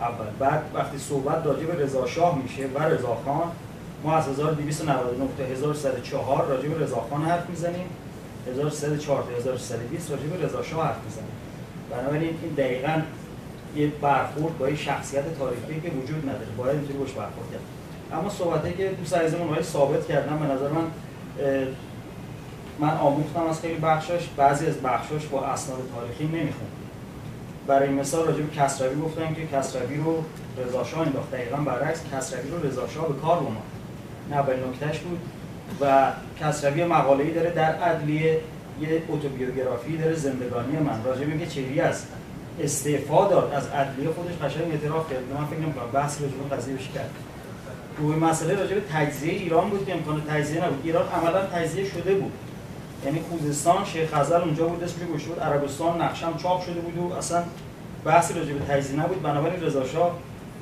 اول. بعد وقتی صحبت راجع به رضا شاه میشه و رضا خان ما از 1299 تا 1104 راجع به رضا خان حرف می‌زنیم. 1304 تا 1320 راجع به رضا شاه حرف می‌زنیم. بنابراین این دقیقا یه برخورد با یه شخصیت تاریخی که وجود نداره. باید اینطوری باش برخورد کرد. اما صحبتی که دوست عزیزمون ثابت کردن به نظر من من آموختم از خیلی بخشش بعضی از بخشش با اسناد تاریخی نمیخون برای مثال راجع به کسروی گفتن که کسروی رو رضا شاه انداخت. دقیقا برعکس کسروی رو رضا شاه به کار اومد. نه اول نکتهش بود. و کسروی مقاله‌ای داره در عدلیه یه اتوبیوگرافی داره زندگانی من. راجع به اینکه چهری از استعفا داد. از عدلیه خودش قشنگ اعتراف کرد. من فکر نمی‌کنم بحث راجع به قضیه بشه کرد. روی مسئله راجع به تجزیه ایران بود که امکان تجزیه نبود. ایران عملا تجزیه شده بود. یعنی خوزستان شیخ خزر اونجا بود اسمش گوشته بود عربستان نقشم چاپ شده بود و اصلا بحثی راجع به تجزیه نبود. بنابراین رضا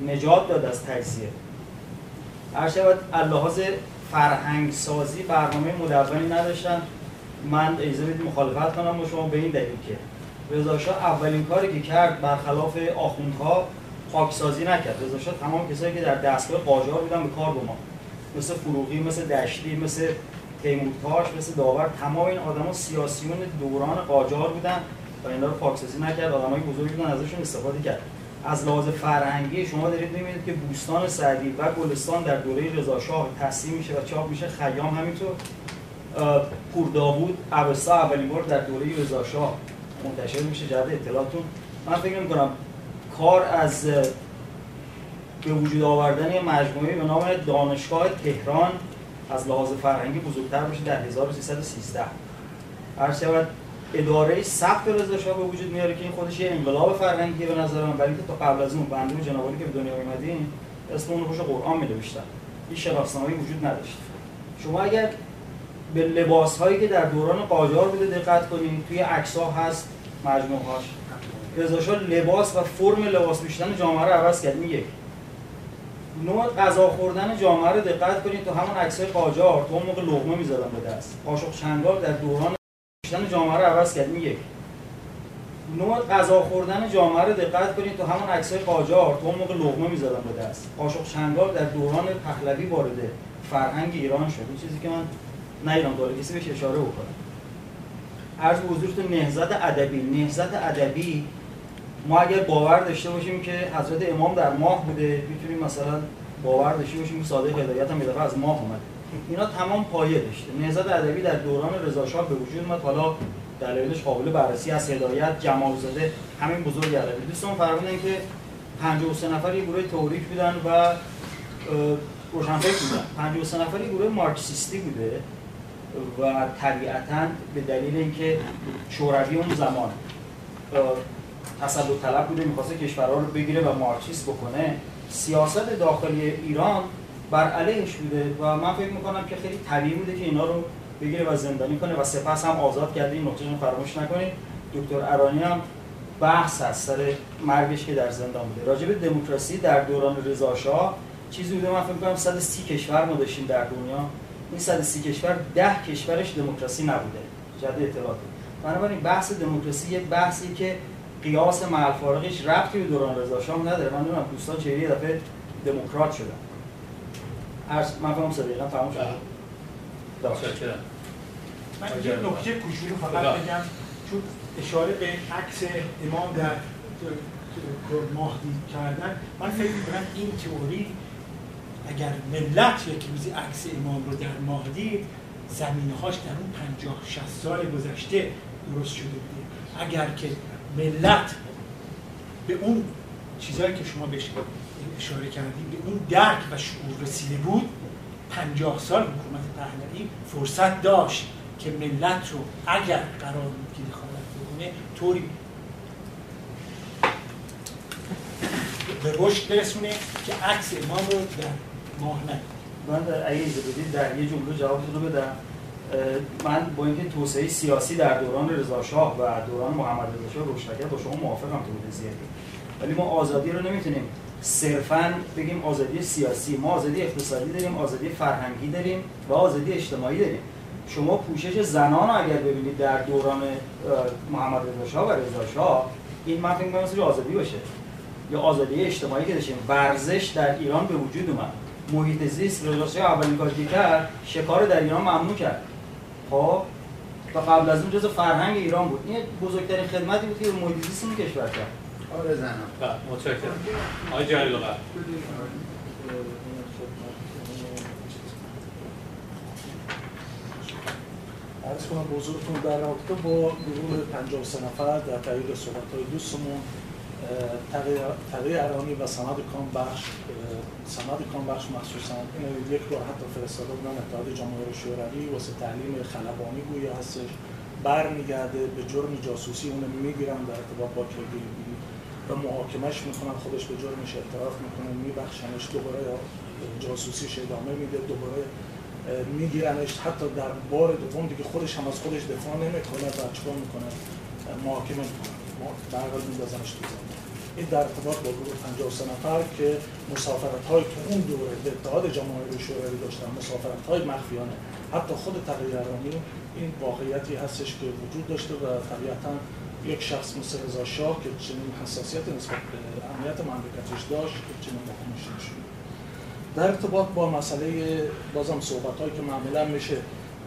نجات داد از تجزیه. هر شود اللحاظ فرهنگ سازی برنامه مدونی نداشتن. من اجازه بدید مخالفت کنم با شما به این دلیل که رضا اولین کاری که کرد برخلاف آخوندها پاکسازی نکرد. رضا تمام کسایی که در دستگاه قاجار بودن به کار ما مثل فروغی مثل دشتی مثل تیمورتاش مثل داور تمام این آدما سیاسیون دوران قاجار بودن و اینا رو پاکسازی نکرد. آدمای بزرگی بودن ازشون استفاده کرد. از لحاظ فرهنگی شما دارید می‌بینید که بوستان سعدی و گلستان در دوره رضا شاه تصمیم میشه و چاپ میشه. خیام همینطور. پور داوود اوستا اولین بار در دوره رضا شاه منتشر میشه جهت اطلاعاتون من فکر می‌کنم کار از به وجود آوردن یه مجموعه به نام دانشگاه تهران از لحاظ فرهنگی بزرگتر بشه در 1313 هر شود اداره ثبت رضا شاه به وجود میاره که این خودش یه انقلاب فرهنگی به نظر من ولی که تا قبل از اون بنده جنابالی که به دنیا اومدین اسم اون خوش قرآن می نوشتن هیچ شناسنامه‌ای وجود نداشت. شما اگر به لباس هایی که در دوران قاجار بوده دقت کنید توی عکس هست مجموعه هاش رضا لباس و فرم لباس پوشیدن جامعه رو عوض کرد. یک نوع غذا خوردن جامعه رو دقت کنید تو همون عکسای قاجار تو اون موقع لقمه می‌زدن به دست. قاشق چنگال در دوران پوشیدن جامعه رو عوض کرد. یک نوع غذا خوردن جامعه رو دقت کنید تو همون عکسای قاجار تو اون موقع لقمه می‌زدن به دست. قاشق چنگال در دوران پهلوی وارد فرهنگ ایران شد. چیزی که من نیدم داره کسی بهش اشاره بکنه. عرض حضورتون نهضت ادبی. نهضت ادبی ما اگر باور داشته باشیم که حضرت امام در ماه بوده می‌تونیم مثلا باور داشته باشیم که صادق هدایت هم از ماه اومد اینا تمام پایه داشته. نهضت ادبی در دوران رضا شاه به وجود اومد. حالا دلایلش قابل بررسی از هدایت جمال زاده همین بزرگ عربی. دوستان فرمودن که 53 نفر یه گروه تئوریک بودن و روشنفکر بودن. 53 نفر یه گروه مارکسیستی بوده. و طبیعتا به دلیل اینکه شوروی اون زمان تسلط طلب بوده می‌خواسته کشورها رو بگیره و مارکسیست بکنه سیاست داخلی ایران بر علیهش بوده و من فکر می‌کنم که خیلی طبیعی بوده که اینا رو بگیره و زندانی کنه و سپس هم آزاد کرده. این نکته فراموش نکنید. دکتر ارانی هم بحث از سر مرگش که در زندان بوده. به دموکراسی در دوران رضا شاه چیزی بوده. من فکر می‌کنم 130 کشور ما داشتیم در دنیا. این 130 کشور 10 کشورش دموکراسی نبوده. جد اطلاعات بنابراین بحث دموکراسی یه بحثی که قیاس فارغش ربطی به دوران رضا شاه نداره. من نمی‌دونم دوستان چه یه دفعه دموکرات شدن. عرض من فهمم صدیقا تمام شد. من یه نکته کوچولو فقط بگم. چون اشاره به عکس امام در ماهدی کردن من فکر می‌کنم این تئوری اگر ملت یک روزی عکس امام رو در ماه دید زمینه هاش در اون 50 60 سال گذشته درست شده بوده. اگر که ملت به اون چیزهایی که شما بهش اشاره کردیم به اون درک و شعور رسیده بود 50 سال حکومت پهلوی فرصت داشت که ملت رو اگر قرار بود که دخالت بکنه طوری به رشد برسونه که عکس امام رو در ماه من در اگه بدید در یه جمله جوابتون رو بدم. من با اینکه توسعه سیاسی در دوران رضا شاه و دوران محمد رضا شاه روشن با شما موافقم تو زیادی ولی ما آزادی رو نمی‌تونیم صرفا بگیم آزادی سیاسی. ما آزادی اقتصادی داریم آزادی فرهنگی داریم و آزادی اجتماعی داریم. شما پوشش زنان رو اگر ببینید در دوران محمد رضا شاه و رضا شاه این من فکر آزادی باشه. یا آزادی اجتماعی که داشتیم. ورزش در ایران به وجود اومد. محیط زیست رضا اولین کاری که کرد شکار در ایران ممنوع کرد. خب تا قبل از اون جزء فرهنگ ایران بود. این بزرگترین خدمتی بود که محیط زیست این کشور کرد. آره زنم. بله متشکرم. آقای جلیل عرض کنم به حضورتون در رابطه با گروه 53 نفر در تایید صحبت های دوستمون تغییر ارانی و سند کام بخش سند کام بخش مخصوصا یک بار حتی فرستاده بودن اتحاد جماهیر شوروی واسه تعلیم خلبانی گویا هستش. برمیگرده به جرم جاسوسی اون می‌گیرن در ارتباط با کگبی و محاکمش می‌کنن خودش به جرمش اعتراف می‌کنه میبخشنش دوباره جاسوسیش ادامه میده دوباره میگیرنش. حتی در بار دوم دیگه خودش هم از خودش دفاع نمی‌کنه و چیکار می‌کنه؟ محاکمه می‌کنه. برقل میندازنش تو زندان این در ارتباط با گروه 53 نفر که مسافرت های تو اون دوره به اتحاد جماهیر شوروی داشتن مسافرت های مخفیانه. حتی خود تغییرانی این واقعیتی هستش که وجود داشته و طبیعتا یک شخص مثل رضا شاه که چنین حساسیت نسبت به امنیت مملکتش داشت که چنین واکنشی نشون در ارتباط با مسئله بازم صحبت هایی که معمولا میشه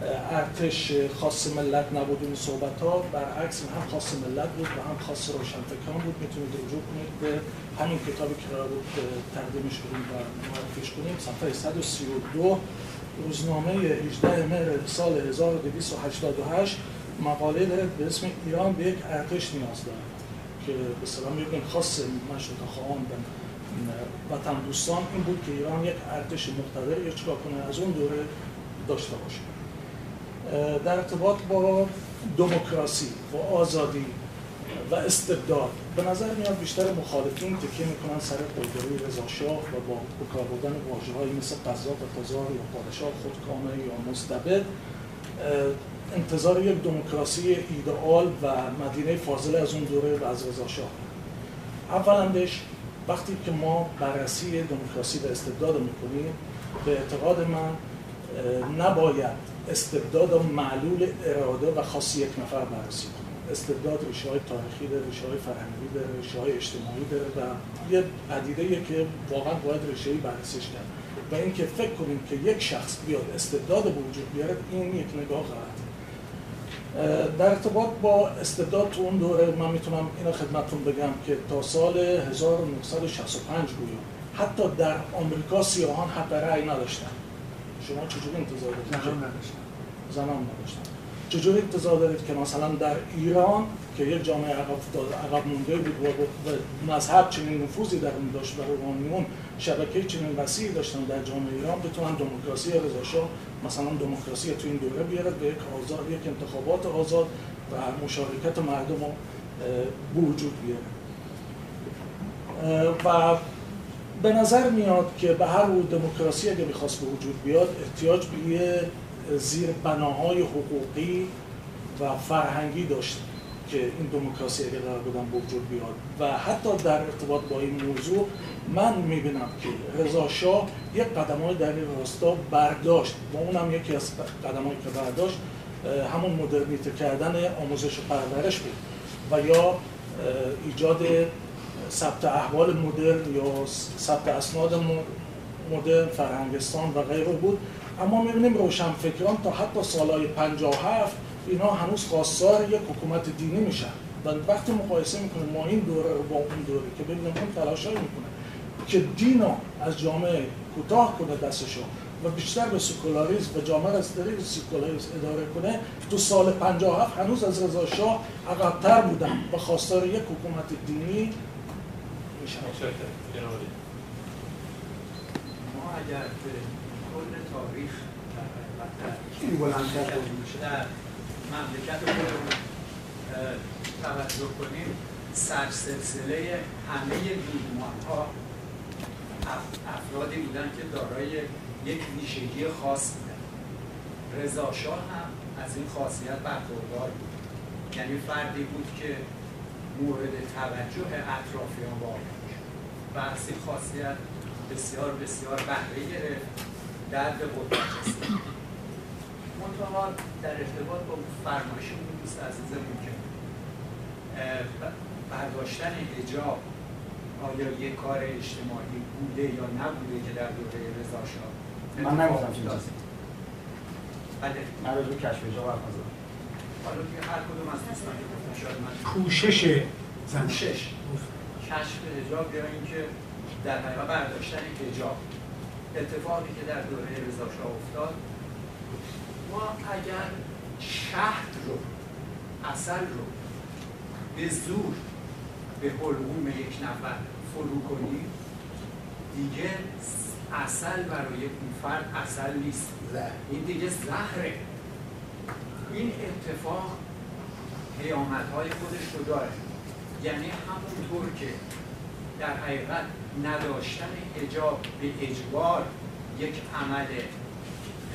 ارتش خاص ملت نبود این صحبت ها. برعکس هم خاص ملت بود و هم خاص روشنفکران بود. می‌تونید رجوع کنید به همین کتابی که قرار بود تقدیمش کنیم و معرفیش کنیم. صفحه 132 روزنامه 18 مهر سال 1288 مقاله به اسم ایران به یک ارتش نیاز داره که به سلام میگن خاص مشروط خواهان وطن دوستان. این بود که ایران یک ارتش مقتدر. چیکار کنه؟ از اون دوره داشته باشه در ارتباط با دموکراسی و آزادی و استبداد. به نظر میاد بیشتر مخالفین تکیه می‌کنن سر قلدری رضا شاه و با بکار بودن واژه‌هایی مثل قذاب و یا پادشاه خودکامه یا مستبد. انتظار یک دموکراسی ایدئال و مدینه فاضله از اون دوره و از رضا شاه. اولندش وقتی که ما بررسی دموکراسی و استبداد می‌کنیم به اعتقاد من نباید استبداد و معلول اراده و خاصی یک نفر بررسی کنیم استبداد ریشه های تاریخی داره ریشه های فرهنگی داره ریشه های اجتماعی داره و یه پدیده که واقعا باید ریشه بررسیش کرد. و اینکه فکر کنیم که یک شخص بیاد استبداد به وجود بیاره این یک نگاه غلط در ارتباط با استبداد تو اون دوره من می‌تونم اینو خدمتتون بگم که تا سال 1965 گویا حتی در آمریکا سیاهان حق رأی نداشتن. شما چجوری انتظار دارید؟ زنان نداشتن زنان نداشتن چجوری انتظار دارید که مثلا در ایران که یک جامعه عقب, عقب مونده بود و مذهب چنین نفوذی در اون داشت و روحانیون شبکه چنین وسیعی داشتن در جامعه ایران بتونن دموکراسی رضا مثلا دموکراسی تو این دوره بیاره به یک آزاد یک انتخابات آزاد و مشارکت مردم رو به وجود بیاره و به نظر میاد که به هر دموکراسی اگه می‌خواست به وجود بیاد احتیاج به یه زیر بناهای حقوقی و فرهنگی داشت که این دموکراسی اگه قرار بودن به وجود بیاد. و حتی در ارتباط با این موضوع من می‌بینم که رضا شاه یک قدم در این راستا برداشت. و اونم یکی از قدم که برداشت همون مدرنیته کردن آموزش و پرورش بود. و یا ایجاد ثبت احوال مدرن یا ثبت اسناد مدرن فرهنگستان و غیره بود. اما می‌بینیم روشنفکران تا حتی سالهای 57 اینا هنوز خواستار یک حکومت دینی میشن. و وقتی مقایسه می‌کنیم ما این دوره رو با اون دوره که ببینیم اون تلاشایی می‌کنه که دین از جامعه کوتاه کنه دستشو و بیشتر به سکولاریزم و جامعه از طریق سکولاریزم اداره کنه تو سال 57 هنوز از رضا شاه عقبتر بودن و خواستار یک حکومت دینی میشن ما اگر به کل تاریخ در مملکت خودمون توجه کنیم سرسلسله همه نیرومان ها افرادی بودن که دارای یک ویژگی خاص بودن. رضا شاه هم از این خاصیت برخوردار بود. یعنی فردی بود که مورد توجه اطرافیان واقع و از این خاصیت بسیار بسیار بهره گرفت. درد قدرت رسید. در ارتباط با فرمایش اون دوست عزیزمون که برداشتن حجاب آیا یک کار اجتماعی بوده یا نبوده که در دوره رضا شاه؟ من نگفتم چیزی بله. من رو کشف حجاب حرف حالا که هر کدوم از دوستان گفتن. شاید من پوشش زن. پوشش کشف حجاب یا اینکه در حقیقت برداشتن حجاب اتفاقی که در دوره رضا شاه افتاد ما اگر شهر رو اصل رو به زور به حلقوم یک نفر فرو کنیم دیگه اصل برای اون فرد اصل نیست. این دیگه زهره. این اتفاق قیامت های خودش رو داره. یعنی همونطور که در حقیقت نداشتن اجاب به اجبار یک عمل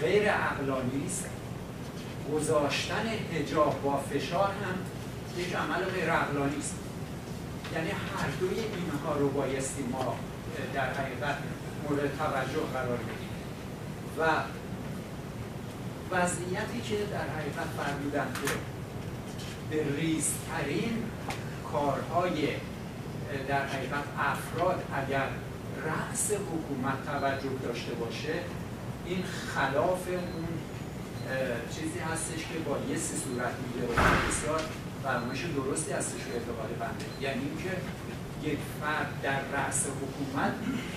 غیر عقلانی است گذاشتن اجاب با فشار هم یک عمل غیر عقلانی است. یعنی هر دوی اینها رو بایستی ما در حقیقت مورد توجه قرار بدیم. و وضعیتی که در حقیقت فرمودن که به ریزترین کارهای در حقیقت افراد اگر رأس حکومت توجه داشته باشه این خلاف اون چیزی هستش که با یه سی صورت میگه و بسیار فرمایش درستی هستش به اعتقاد بنده. یعنی اینکه یک فرد در رأس حکومت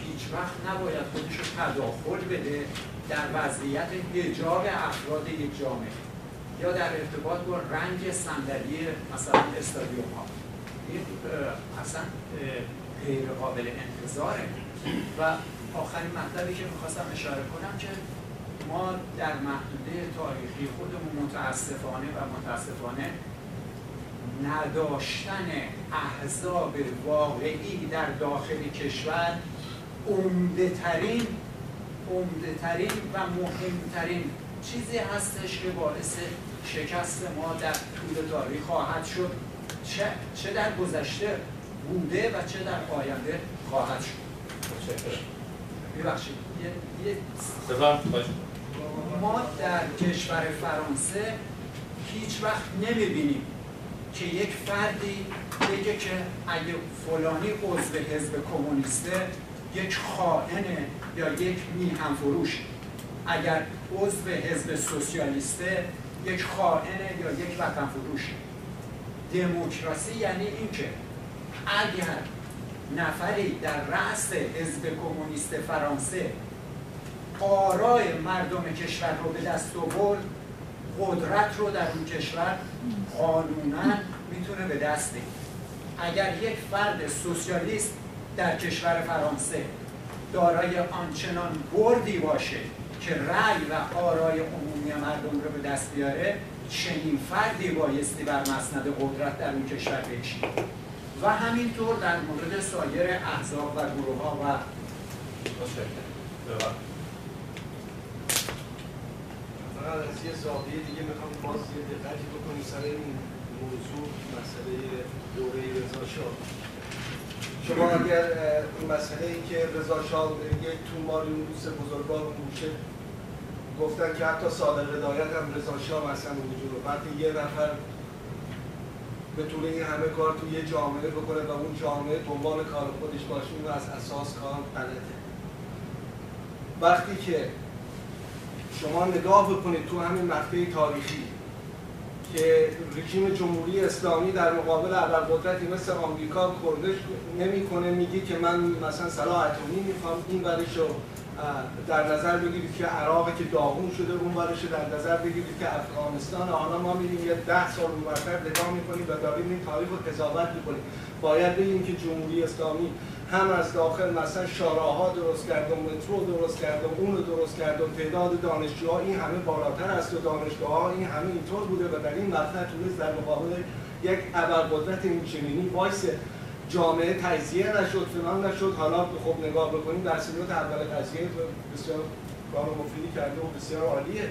هیچ وقت نباید خودش رو تداخل بده در وضعیت حجاب افراد یک جامعه. یا در ارتباط با رنگ صندلی مثلا استادیوم ها اصلا غیر قابل انتظاره. و آخرین مطلبی که می‌خواستم اشاره کنم که ما در محدوده تاریخی خودمون متاسفانه و متاسفانه نداشتن احزاب واقعی در داخل کشور عمده ترین عمده ترین و مهمترین چیزی هستش که باعث شکست ما در طول تاریخ خواهد شد. چه, چه در گذشته بوده و چه در آینده خواهد شد. ببخشید. یه, یه ما در کشور فرانسه هیچ وقت نمی‌بینیم که یک فردی بگه که اگه فلانی عضو حزب کمونیسته یک خائنه یا یک میهم فروش اگر عضو حزب سوسیالیسته یک خائنه یا یک وطن فروش دموکراسی یعنی اینکه اگر نفری در رأس حزب کمونیست فرانسه آرای مردم کشور رو به دست آورد قدرت رو در اون کشور قانونا می‌تونه به دست بگیره اگر یک فرد سوسیالیست در کشور فرانسه دارای آنچنان بردی باشه که رأی و آرای عمومی مردم رو به دست بیاره چنین فردی بایستی بر مسند قدرت در اون کشور بشید و همینطور در مورد سایر احزاب و گروه ها و فقط از یه زاویه دیگه می‌خوام باز یه دقتی بکنیم سر این موضوع مسئله دوره رضا شاه شما اگر این مسئله ای که رضا شاه یک توماری اون دوست بزرگوار موشه گفتن که حتی سال هدایت هم رضا شاه مثلا وجود وقتی یه نفر بتونه این همه کار تو یه جامعه بکنه و اون جامعه دنبال کار خودش باشه اون از اساس کار غلطه وقتی که شما نگاه بکنید تو همین مقطع تاریخی که رژیم جمهوری اسلامی در مقابل ابرقدرتی مثل آمریکا کردش نمی‌کنه میگی که من مثلا سلاح اتمی می‌خوام این ورش رو در نظر بگیرید که عراق که داغون شده اون ورش در نظر بگیرید که افغانستان. حالا ما میریم یه ده سال اونورتر نگاه می‌کنیم و داریم این تاریخ رو قضاوت می‌کنیم. باید بگیم که جمهوری اسلامی هم از داخل مثلا شاراها درست کرد و مترو درست کرد و اون درست کرد و تعداد دانشجوها این همه بالاتر است و دانشگاه ها این همه اینطور بوده و در این مقطع تونست در مقابل یک ابرقدرت این وایس جامعه تجزیه نشد فلان نشد. حالا خب نگاه بکنیم در سنوات اول قضیه بسیار کار مفیدی کرده و بسیار عالیه.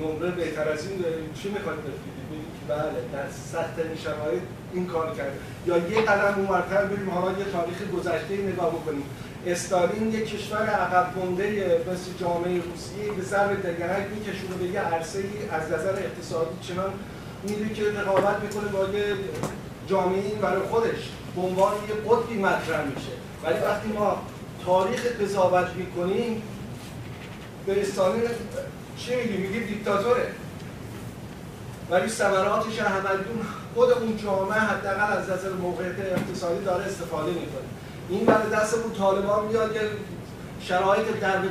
نمره بهتر از این چی می‌خواید بفیدید بله در سخت شرایط این کار کرده. یا یه قدم اونورتر بریم حالا یه تاریخ گذشته نگاه بکنیم. استالین یک کشور عقب مونده مثل جامعه روسیه به سر دگرک میکشونه به یه عرصه از نظر اقتصادی چنان میره که رقابت می‌کنه با یه جامعه این برای خودش به عنوان یه قطبی مطرح میشه. ولی وقتی ما تاریخ قضاوت می‌کنیم به استالین چی میگی؟ دیکتاتوره. ولی ثمراتش همدون خود اون جامعه حداقل از نظر موقعیت اقتصادی داره استفاده می‌کنه. این برای دست اون طالبان میاد که شرایط در به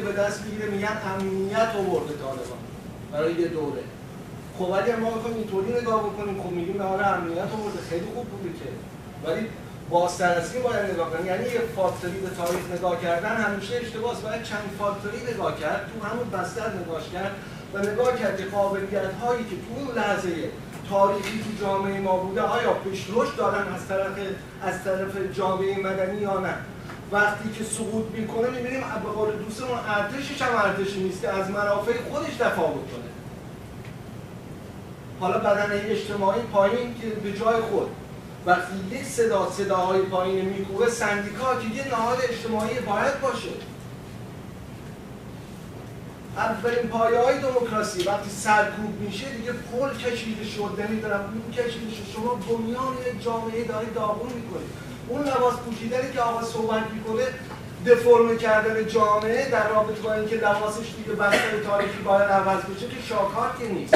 به دست می‌گیره میگن امنیت آورده طالبان. برای یه دوره. خب ولی ما می‌خوایم اینطوری نگاه بکنیم خب میگیم آره امنیت آورده خیلی خوب بوده که. ولی بازترسی باید نگاه کنیم. یعنی یه فاکتوری به تاریخ نگاه کردن همیشه اشتباهه باید چند فاکتوری نگاه کرد تو همون بستر نگاه کرد و نگاه کرد که قابلیت هایی که تو اون لحظه تاریخی تو جامعه ما بوده آیا پیش دارن از طرف از طرف جامعه مدنی یا نه؟ وقتی که سقوط می‌کنه می‌بینیم به قول دوستمون ارتشش هم ارتشی نیست که از منافع خودش دفاع بکنه. حالا بدن اجتماعی پایین که به جای خود. وقتی یک صدا صداهای پایین میکوبه سندیکا که یه نهاد اجتماعی باید باشه. اولین پایه های دموکراسی وقتی سرکوب میشه دیگه پل کشیده شد. نمی‌دونم این کشیده شد. شما بنیان جامعه داری داغون می‌کنید. اون لباس پوشیدنی که آقا صحبت می‌کنه دفرم کردن جامعه در رابطه با اینکه لباسش دیگه بستر تاریخی باید عوض بشه که شاکار که نیست.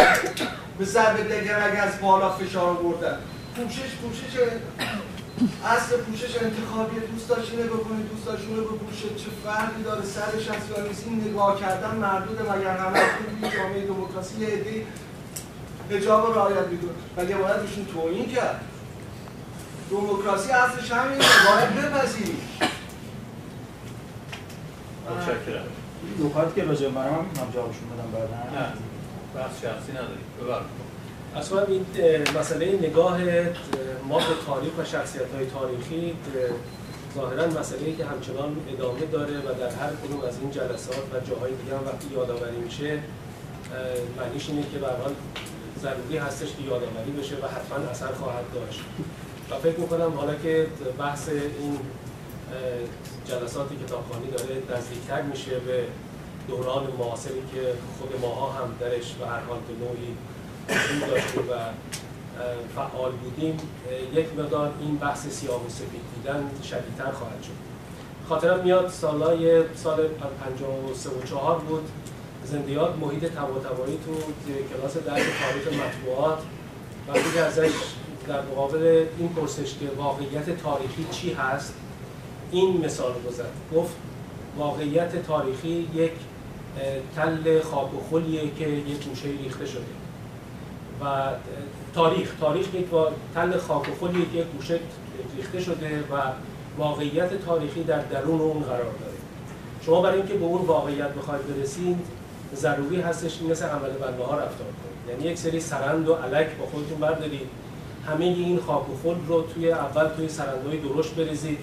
به ضرب دگر از بالا فشار بردن پوشش پوشش اصل پوشش انتخابی دوست داشتی نگاه کنی دوست داشتی رو بپوشه چه فرقی داره سرش هست یا نیست این نگاه کردن مردود مگر همه توی جامعه دموکراسی یه عده حجاب رو رعایت می‌کنه. مگه باید بهشون توهین کرد؟ دموکراسی اصلش همینه باید بپذیری. متشکرم. نکاتی که راجع به من هم جوابشون بدم بعدا. نه. بحث شخصی نداری ببرم. اصلا این مسئله نگاه ما به تاریخ و شخصیت های تاریخی ظاهرا مسئله که همچنان ادامه داره و در هر کدوم از این جلسات و جاهای دیگه هم وقتی یادآوری میشه معنیش اینه که به ضروری هستش که یادآوری بشه و حتما اثر خواهد داشت. و فکر می‌کنم حالا که بحث این جلسات کتابخوانی داره نزدیکتر میشه به دوران معاصری که خود ماها هم درش به هر حال به نوعی وجود و فعال بودیم یک مقدار این بحث سیاه و سفید دیدن شدیدتر خواهد شد. خاطرم میاد سالای سال 53 و 4 بود. زندیات محیط تباتبایی تو کلاس درس تاریخ مطبوعات. وقتی ازش در مقابل این پرسش که واقعیت تاریخی چی هست این مثال رو گفت واقعیت تاریخی یک تل خاک و خلیه که یک گوشه ریخته شده. و تاریخ تاریخ یک تل خاک و خلی یک گوشه ریخته شده و واقعیت تاریخی در درون اون قرار داره. شما برای اینکه به اون واقعیت بخواید برسید ضروری هستش این مثل عمل بنده ها رفتار کنید. یعنی یک سری سرند و علک با خودتون بردارید. همه این خاک و خل رو توی اول توی سرندهای درشت بریزید.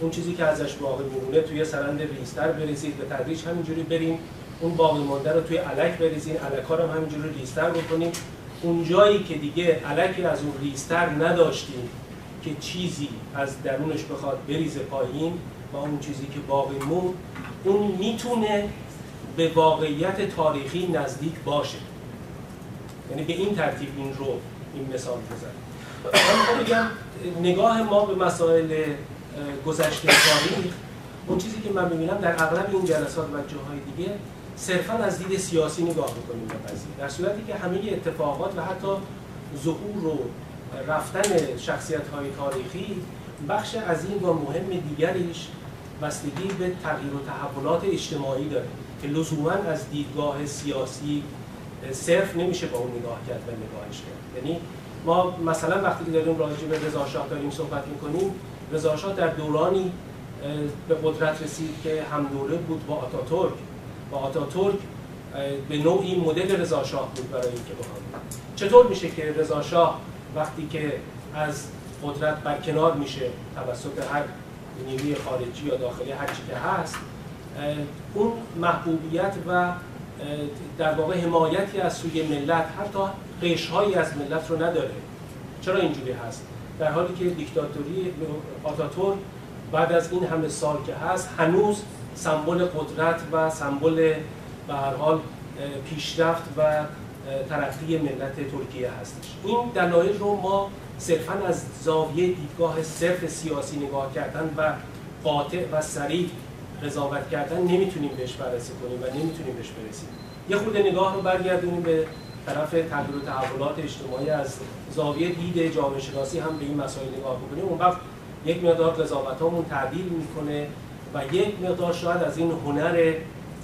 اون چیزی که ازش باقی میمونه توی سرند ریزتر بریزید. به تدریج همینجوری بریم اون باقی مانده رو توی علک بریزین علک ها رو همینجوری ریزتر بکنیم اون جایی که دیگه علکی از اون ریستر نداشتیم که چیزی از درونش بخواد بریزه پایین و اون چیزی که باقی مون اون می‌تونه به واقعیت تاریخی نزدیک باشه. یعنی به این ترتیب این رو این مثال بزن بگم نگاه ما به مسائل گذشته تاریخ اون چیزی که من می‌بینم در اغلب این جلسات و جاهای دیگه صرفا از دید سیاسی نگاه بکنیم به قضیه در صورتی که همه اتفاقات و حتی ظهور و رفتن شخصیت های تاریخی بخش عظیم و مهم دیگریش بستگی به تغییر و تحولات اجتماعی داره که لزوما از دیدگاه سیاسی صرف نمیشه با اون نگاه کرد و نگاهش کرد. یعنی ما مثلا وقتی که داریم راجع به رضا شاه داریم صحبت می‌کنیم رضا شاه در دورانی به قدرت رسید که هم دوره بود با آتاتورک. با آتاتورک به نوعی مدل رضاشاه بود برای اینکه بخواد چطور میشه که رضاشاه وقتی که از قدرت برکنار میشه توسط هر نیروی خارجی یا داخلی هر چی که هست اون محبوبیت و در واقع حمایتی از سوی ملت حتی قشرهایی از ملت رو نداره. چرا اینجوری هست؟ در حالی که دیکتاتوری آتاتورک بعد از این همه سال که هست هنوز سمبل قدرت و سمبل به هر حال پیشرفت و ترقی ملت ترکیه هستش. این دلایل رو ما صرفا از زاویه دیدگاه صرف سیاسی نگاه کردن و قاطع و سریع قضاوت کردن نمی‌تونیم بهش بررسی کنیم و نمی‌تونیم بهش برسیم. یه خود نگاه رو برگردونیم به طرف تغییر و تحولات اجتماعی. از زاویه دید جامعه شناسی هم به این مسائل نگاه بکنیم. اون وقت یک مقدار قضاوتامون تعدیل می‌کنه و یک مقدار شاید از این هنر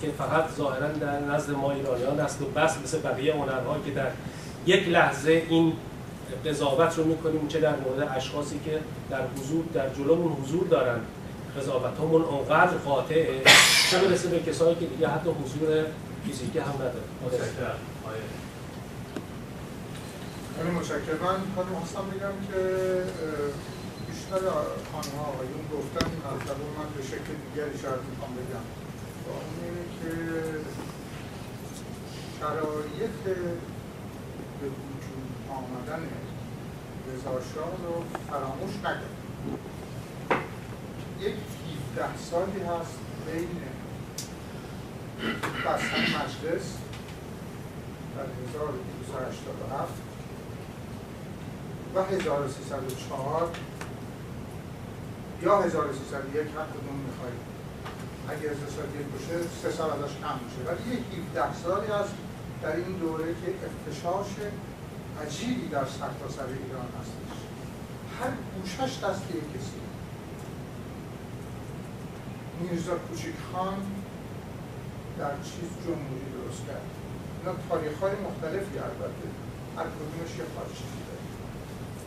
که فقط ظاهرا در نزد ما ایرانیان است و بس مثل بقیه هنرها که در یک لحظه این قضاوت رو می‌کنیم چه در مورد اشخاصی که در حضور در جلومون حضور دارن. قضاوتامون اونقدر قاطعه چه برسه به کسایی که دیگه حتی حضور فیزیکی هم نداره خیلی متشکرم. من خانم خواستم بگم که بیشتر خانم ها آقایون گفتن مطلب من به شکل دیگری شاید می‌خوام بگم. با اون اینه که شرایط به وجود آمدن رضاشاه رو فراموش نکنیم یک 17 سالی هست بین بستن مجلس در 1287 و 1304 یا 1301 هر کدوم می‌خواید اگر 1301 باشه سه سال ازش کم میشه. ولی یک 17 سالی هست در این دوره که اختشاش عجیبی در سرتاسر ایران هستش. هر گوشش دست یک کسی. میرزا کوچیک خان در چیز جمهوری درست کرد. اینا تاریخ های مختلفی البته. هر کدومش یه خارجی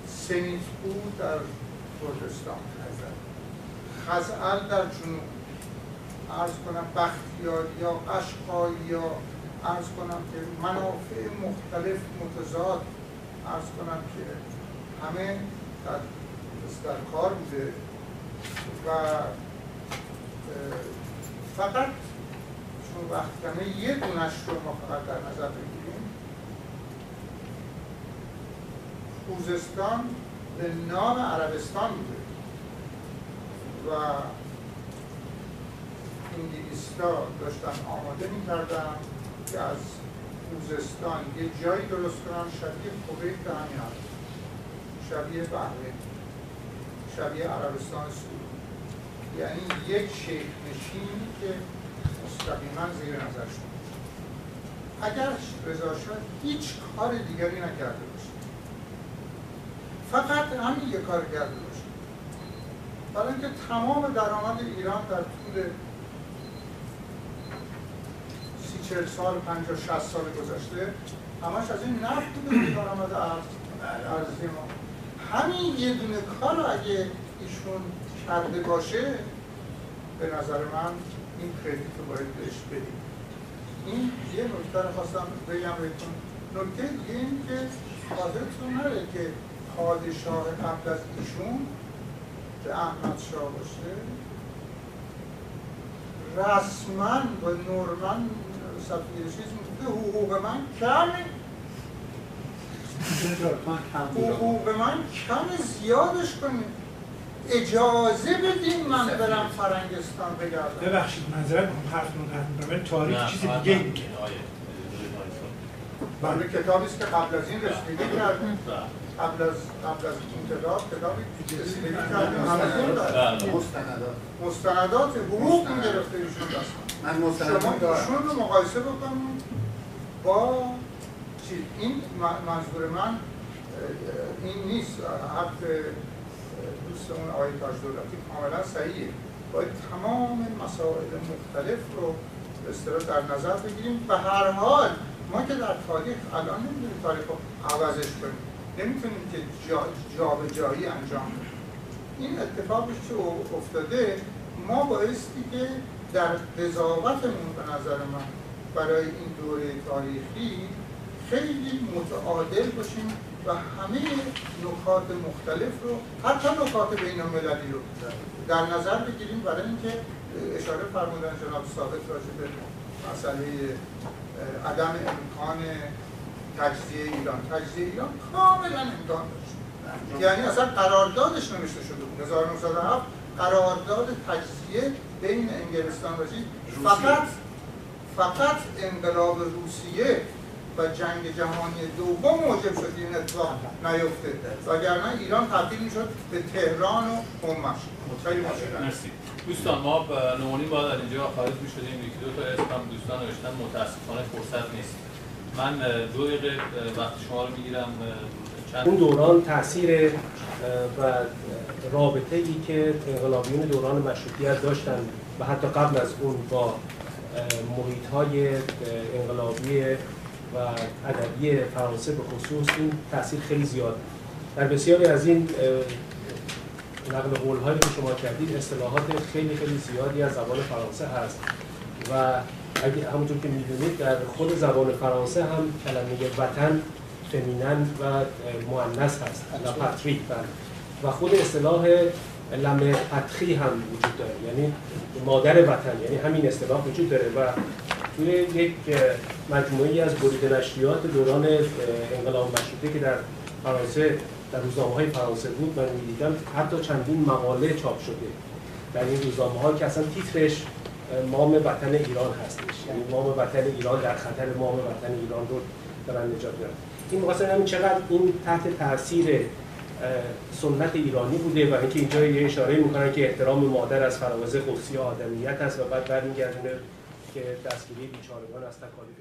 سنیت بود در کردستان خزعل در جنوب. ارز کنم بختیار یا قشقای یا ارز کنم که منافع مختلف متضاد ارز کنم که همه در, در کار بوده. و فقط چون وقت کمه یه دونش رو ما فقط در نظر بگیریم. خوزستان به نام عربستان بوده. و انگلیستا داشتن آماده می‌کردن که از خوزستان یه جایی درست کنن شبیه کویت به شبیه بحره شبیه عربستان سعودی. یعنی یک شیخ نشینی که مستقیما زیر نظر شد اگر رضا هیچ کار دیگری نکرده باشه. فقط همین یک کار کرده برای اینکه تمام درآمد ایران در طول سی چهل سال پنجاه شست سال گذشته همش از این نفت بوده درآمد ارزی ما. همین یه دونه کار اگه ایشون کرده باشه به نظر من این کردیت رو باید بهش بدیم. این یه نکته رو خواستم بگم بهتون. نکته دیگه این که حاضرتون نره که پادشاه قبل از ایشون به احمد شاه باشه. رسما و نورمن سفیر چیز حقوق من کمه. حقوق من کم زیادش کنید. اجازه بدین من برم فرنگستان بگردم. ببخشید منظرت می‌خوام حرفتون قطع ولی تاریخ چیز دیگه میگه. بله. کتابی است که قبل از این رسیدگی کردیم. قبل از قبل از انقلاب کتابی رسیدگی کردیم. مستندات. مستندات حقوق گرفته ایشون من مستندات شما ایشون رو مقایسه بکنید با چیز این منظور من این نیست. حرف دوستمون آقای تاج دولتی کاملا صحیحه. باید تمام مسائل مختلف رو به در نظر بگیریم. و هر حال ما که در تاریخ الان نمی‌دونیم تاریخ رو عوضش کنیم. نمی‌تونیم که جا, به جایی انجام بدیم. این اتفاقی که افتاده ما بایستی که در قضاوتمون به نظر من برای این دوره تاریخی خیلی متعادل باشیم و همه نکات مختلف رو حتی نکات بین المللی رو در نظر بگیریم برای اینکه اشاره فرمودن جناب ثابت راجع به مسئله عدم امکان تجزیه ایران. تجزیه ایران کاملا امکان داشت. یعنی اصلا قراردادش نوشته شده بود. 1907 قرارداد تجزیه بین انگلستان و فقط فقط انقلاب روسیه و جنگ جهانی دوم موجب شد این اتفاق نیفته وگرنه ایران تبدیل می‌شد به تهران و همش خیلی مرسی. دوستان ما نمونی باید در اینجا خارج می شدیم یکی دو تا اسم هم دوستان نوشتن متاسفانه فرصت نیست. من دو دقیقه وقت شما رو می‌گیرم چند اون دوران تاثیر و رابطه ای که انقلابیون دوران مشروطیت داشتن و حتی قبل از اون با محیط های انقلابی و ادبی فرانسه به خصوص این تاثیر خیلی زیاد. در بسیاری از این نقل قول هایی که شما کردید اصطلاحات خیلی خیلی زیادی از زبان فرانسه هست. و اگه همونطور که می‌دونید در خود زبان فرانسه هم کلمه وطن فمینن و مؤنث هست لا و خود اصطلاح لم پتری هم وجود داره. یعنی مادر وطن یعنی همین اصطلاح وجود داره. و توی یک مجموعی از بریده نشریات دوران انقلاب مشروطه که در فرانسه در روزنامه های فرانسه بود من می‌دیدم حتی چندین مقاله چاپ شده. در این روزنامه ها که اصلا تیترش مام وطن ایران هستش. یعنی مام وطن ایران در خطر مام وطن ایران رو دارن نجات میدن این مثلا چقدر این تحت تاثیر سنت ایرانی بوده و اینکه اینجا یه اشاره می‌کنن که احترام مادر از فراوز قدسی آدمیت است و بعد برمیگردونه که دستگیری بیچارگان از تکالیف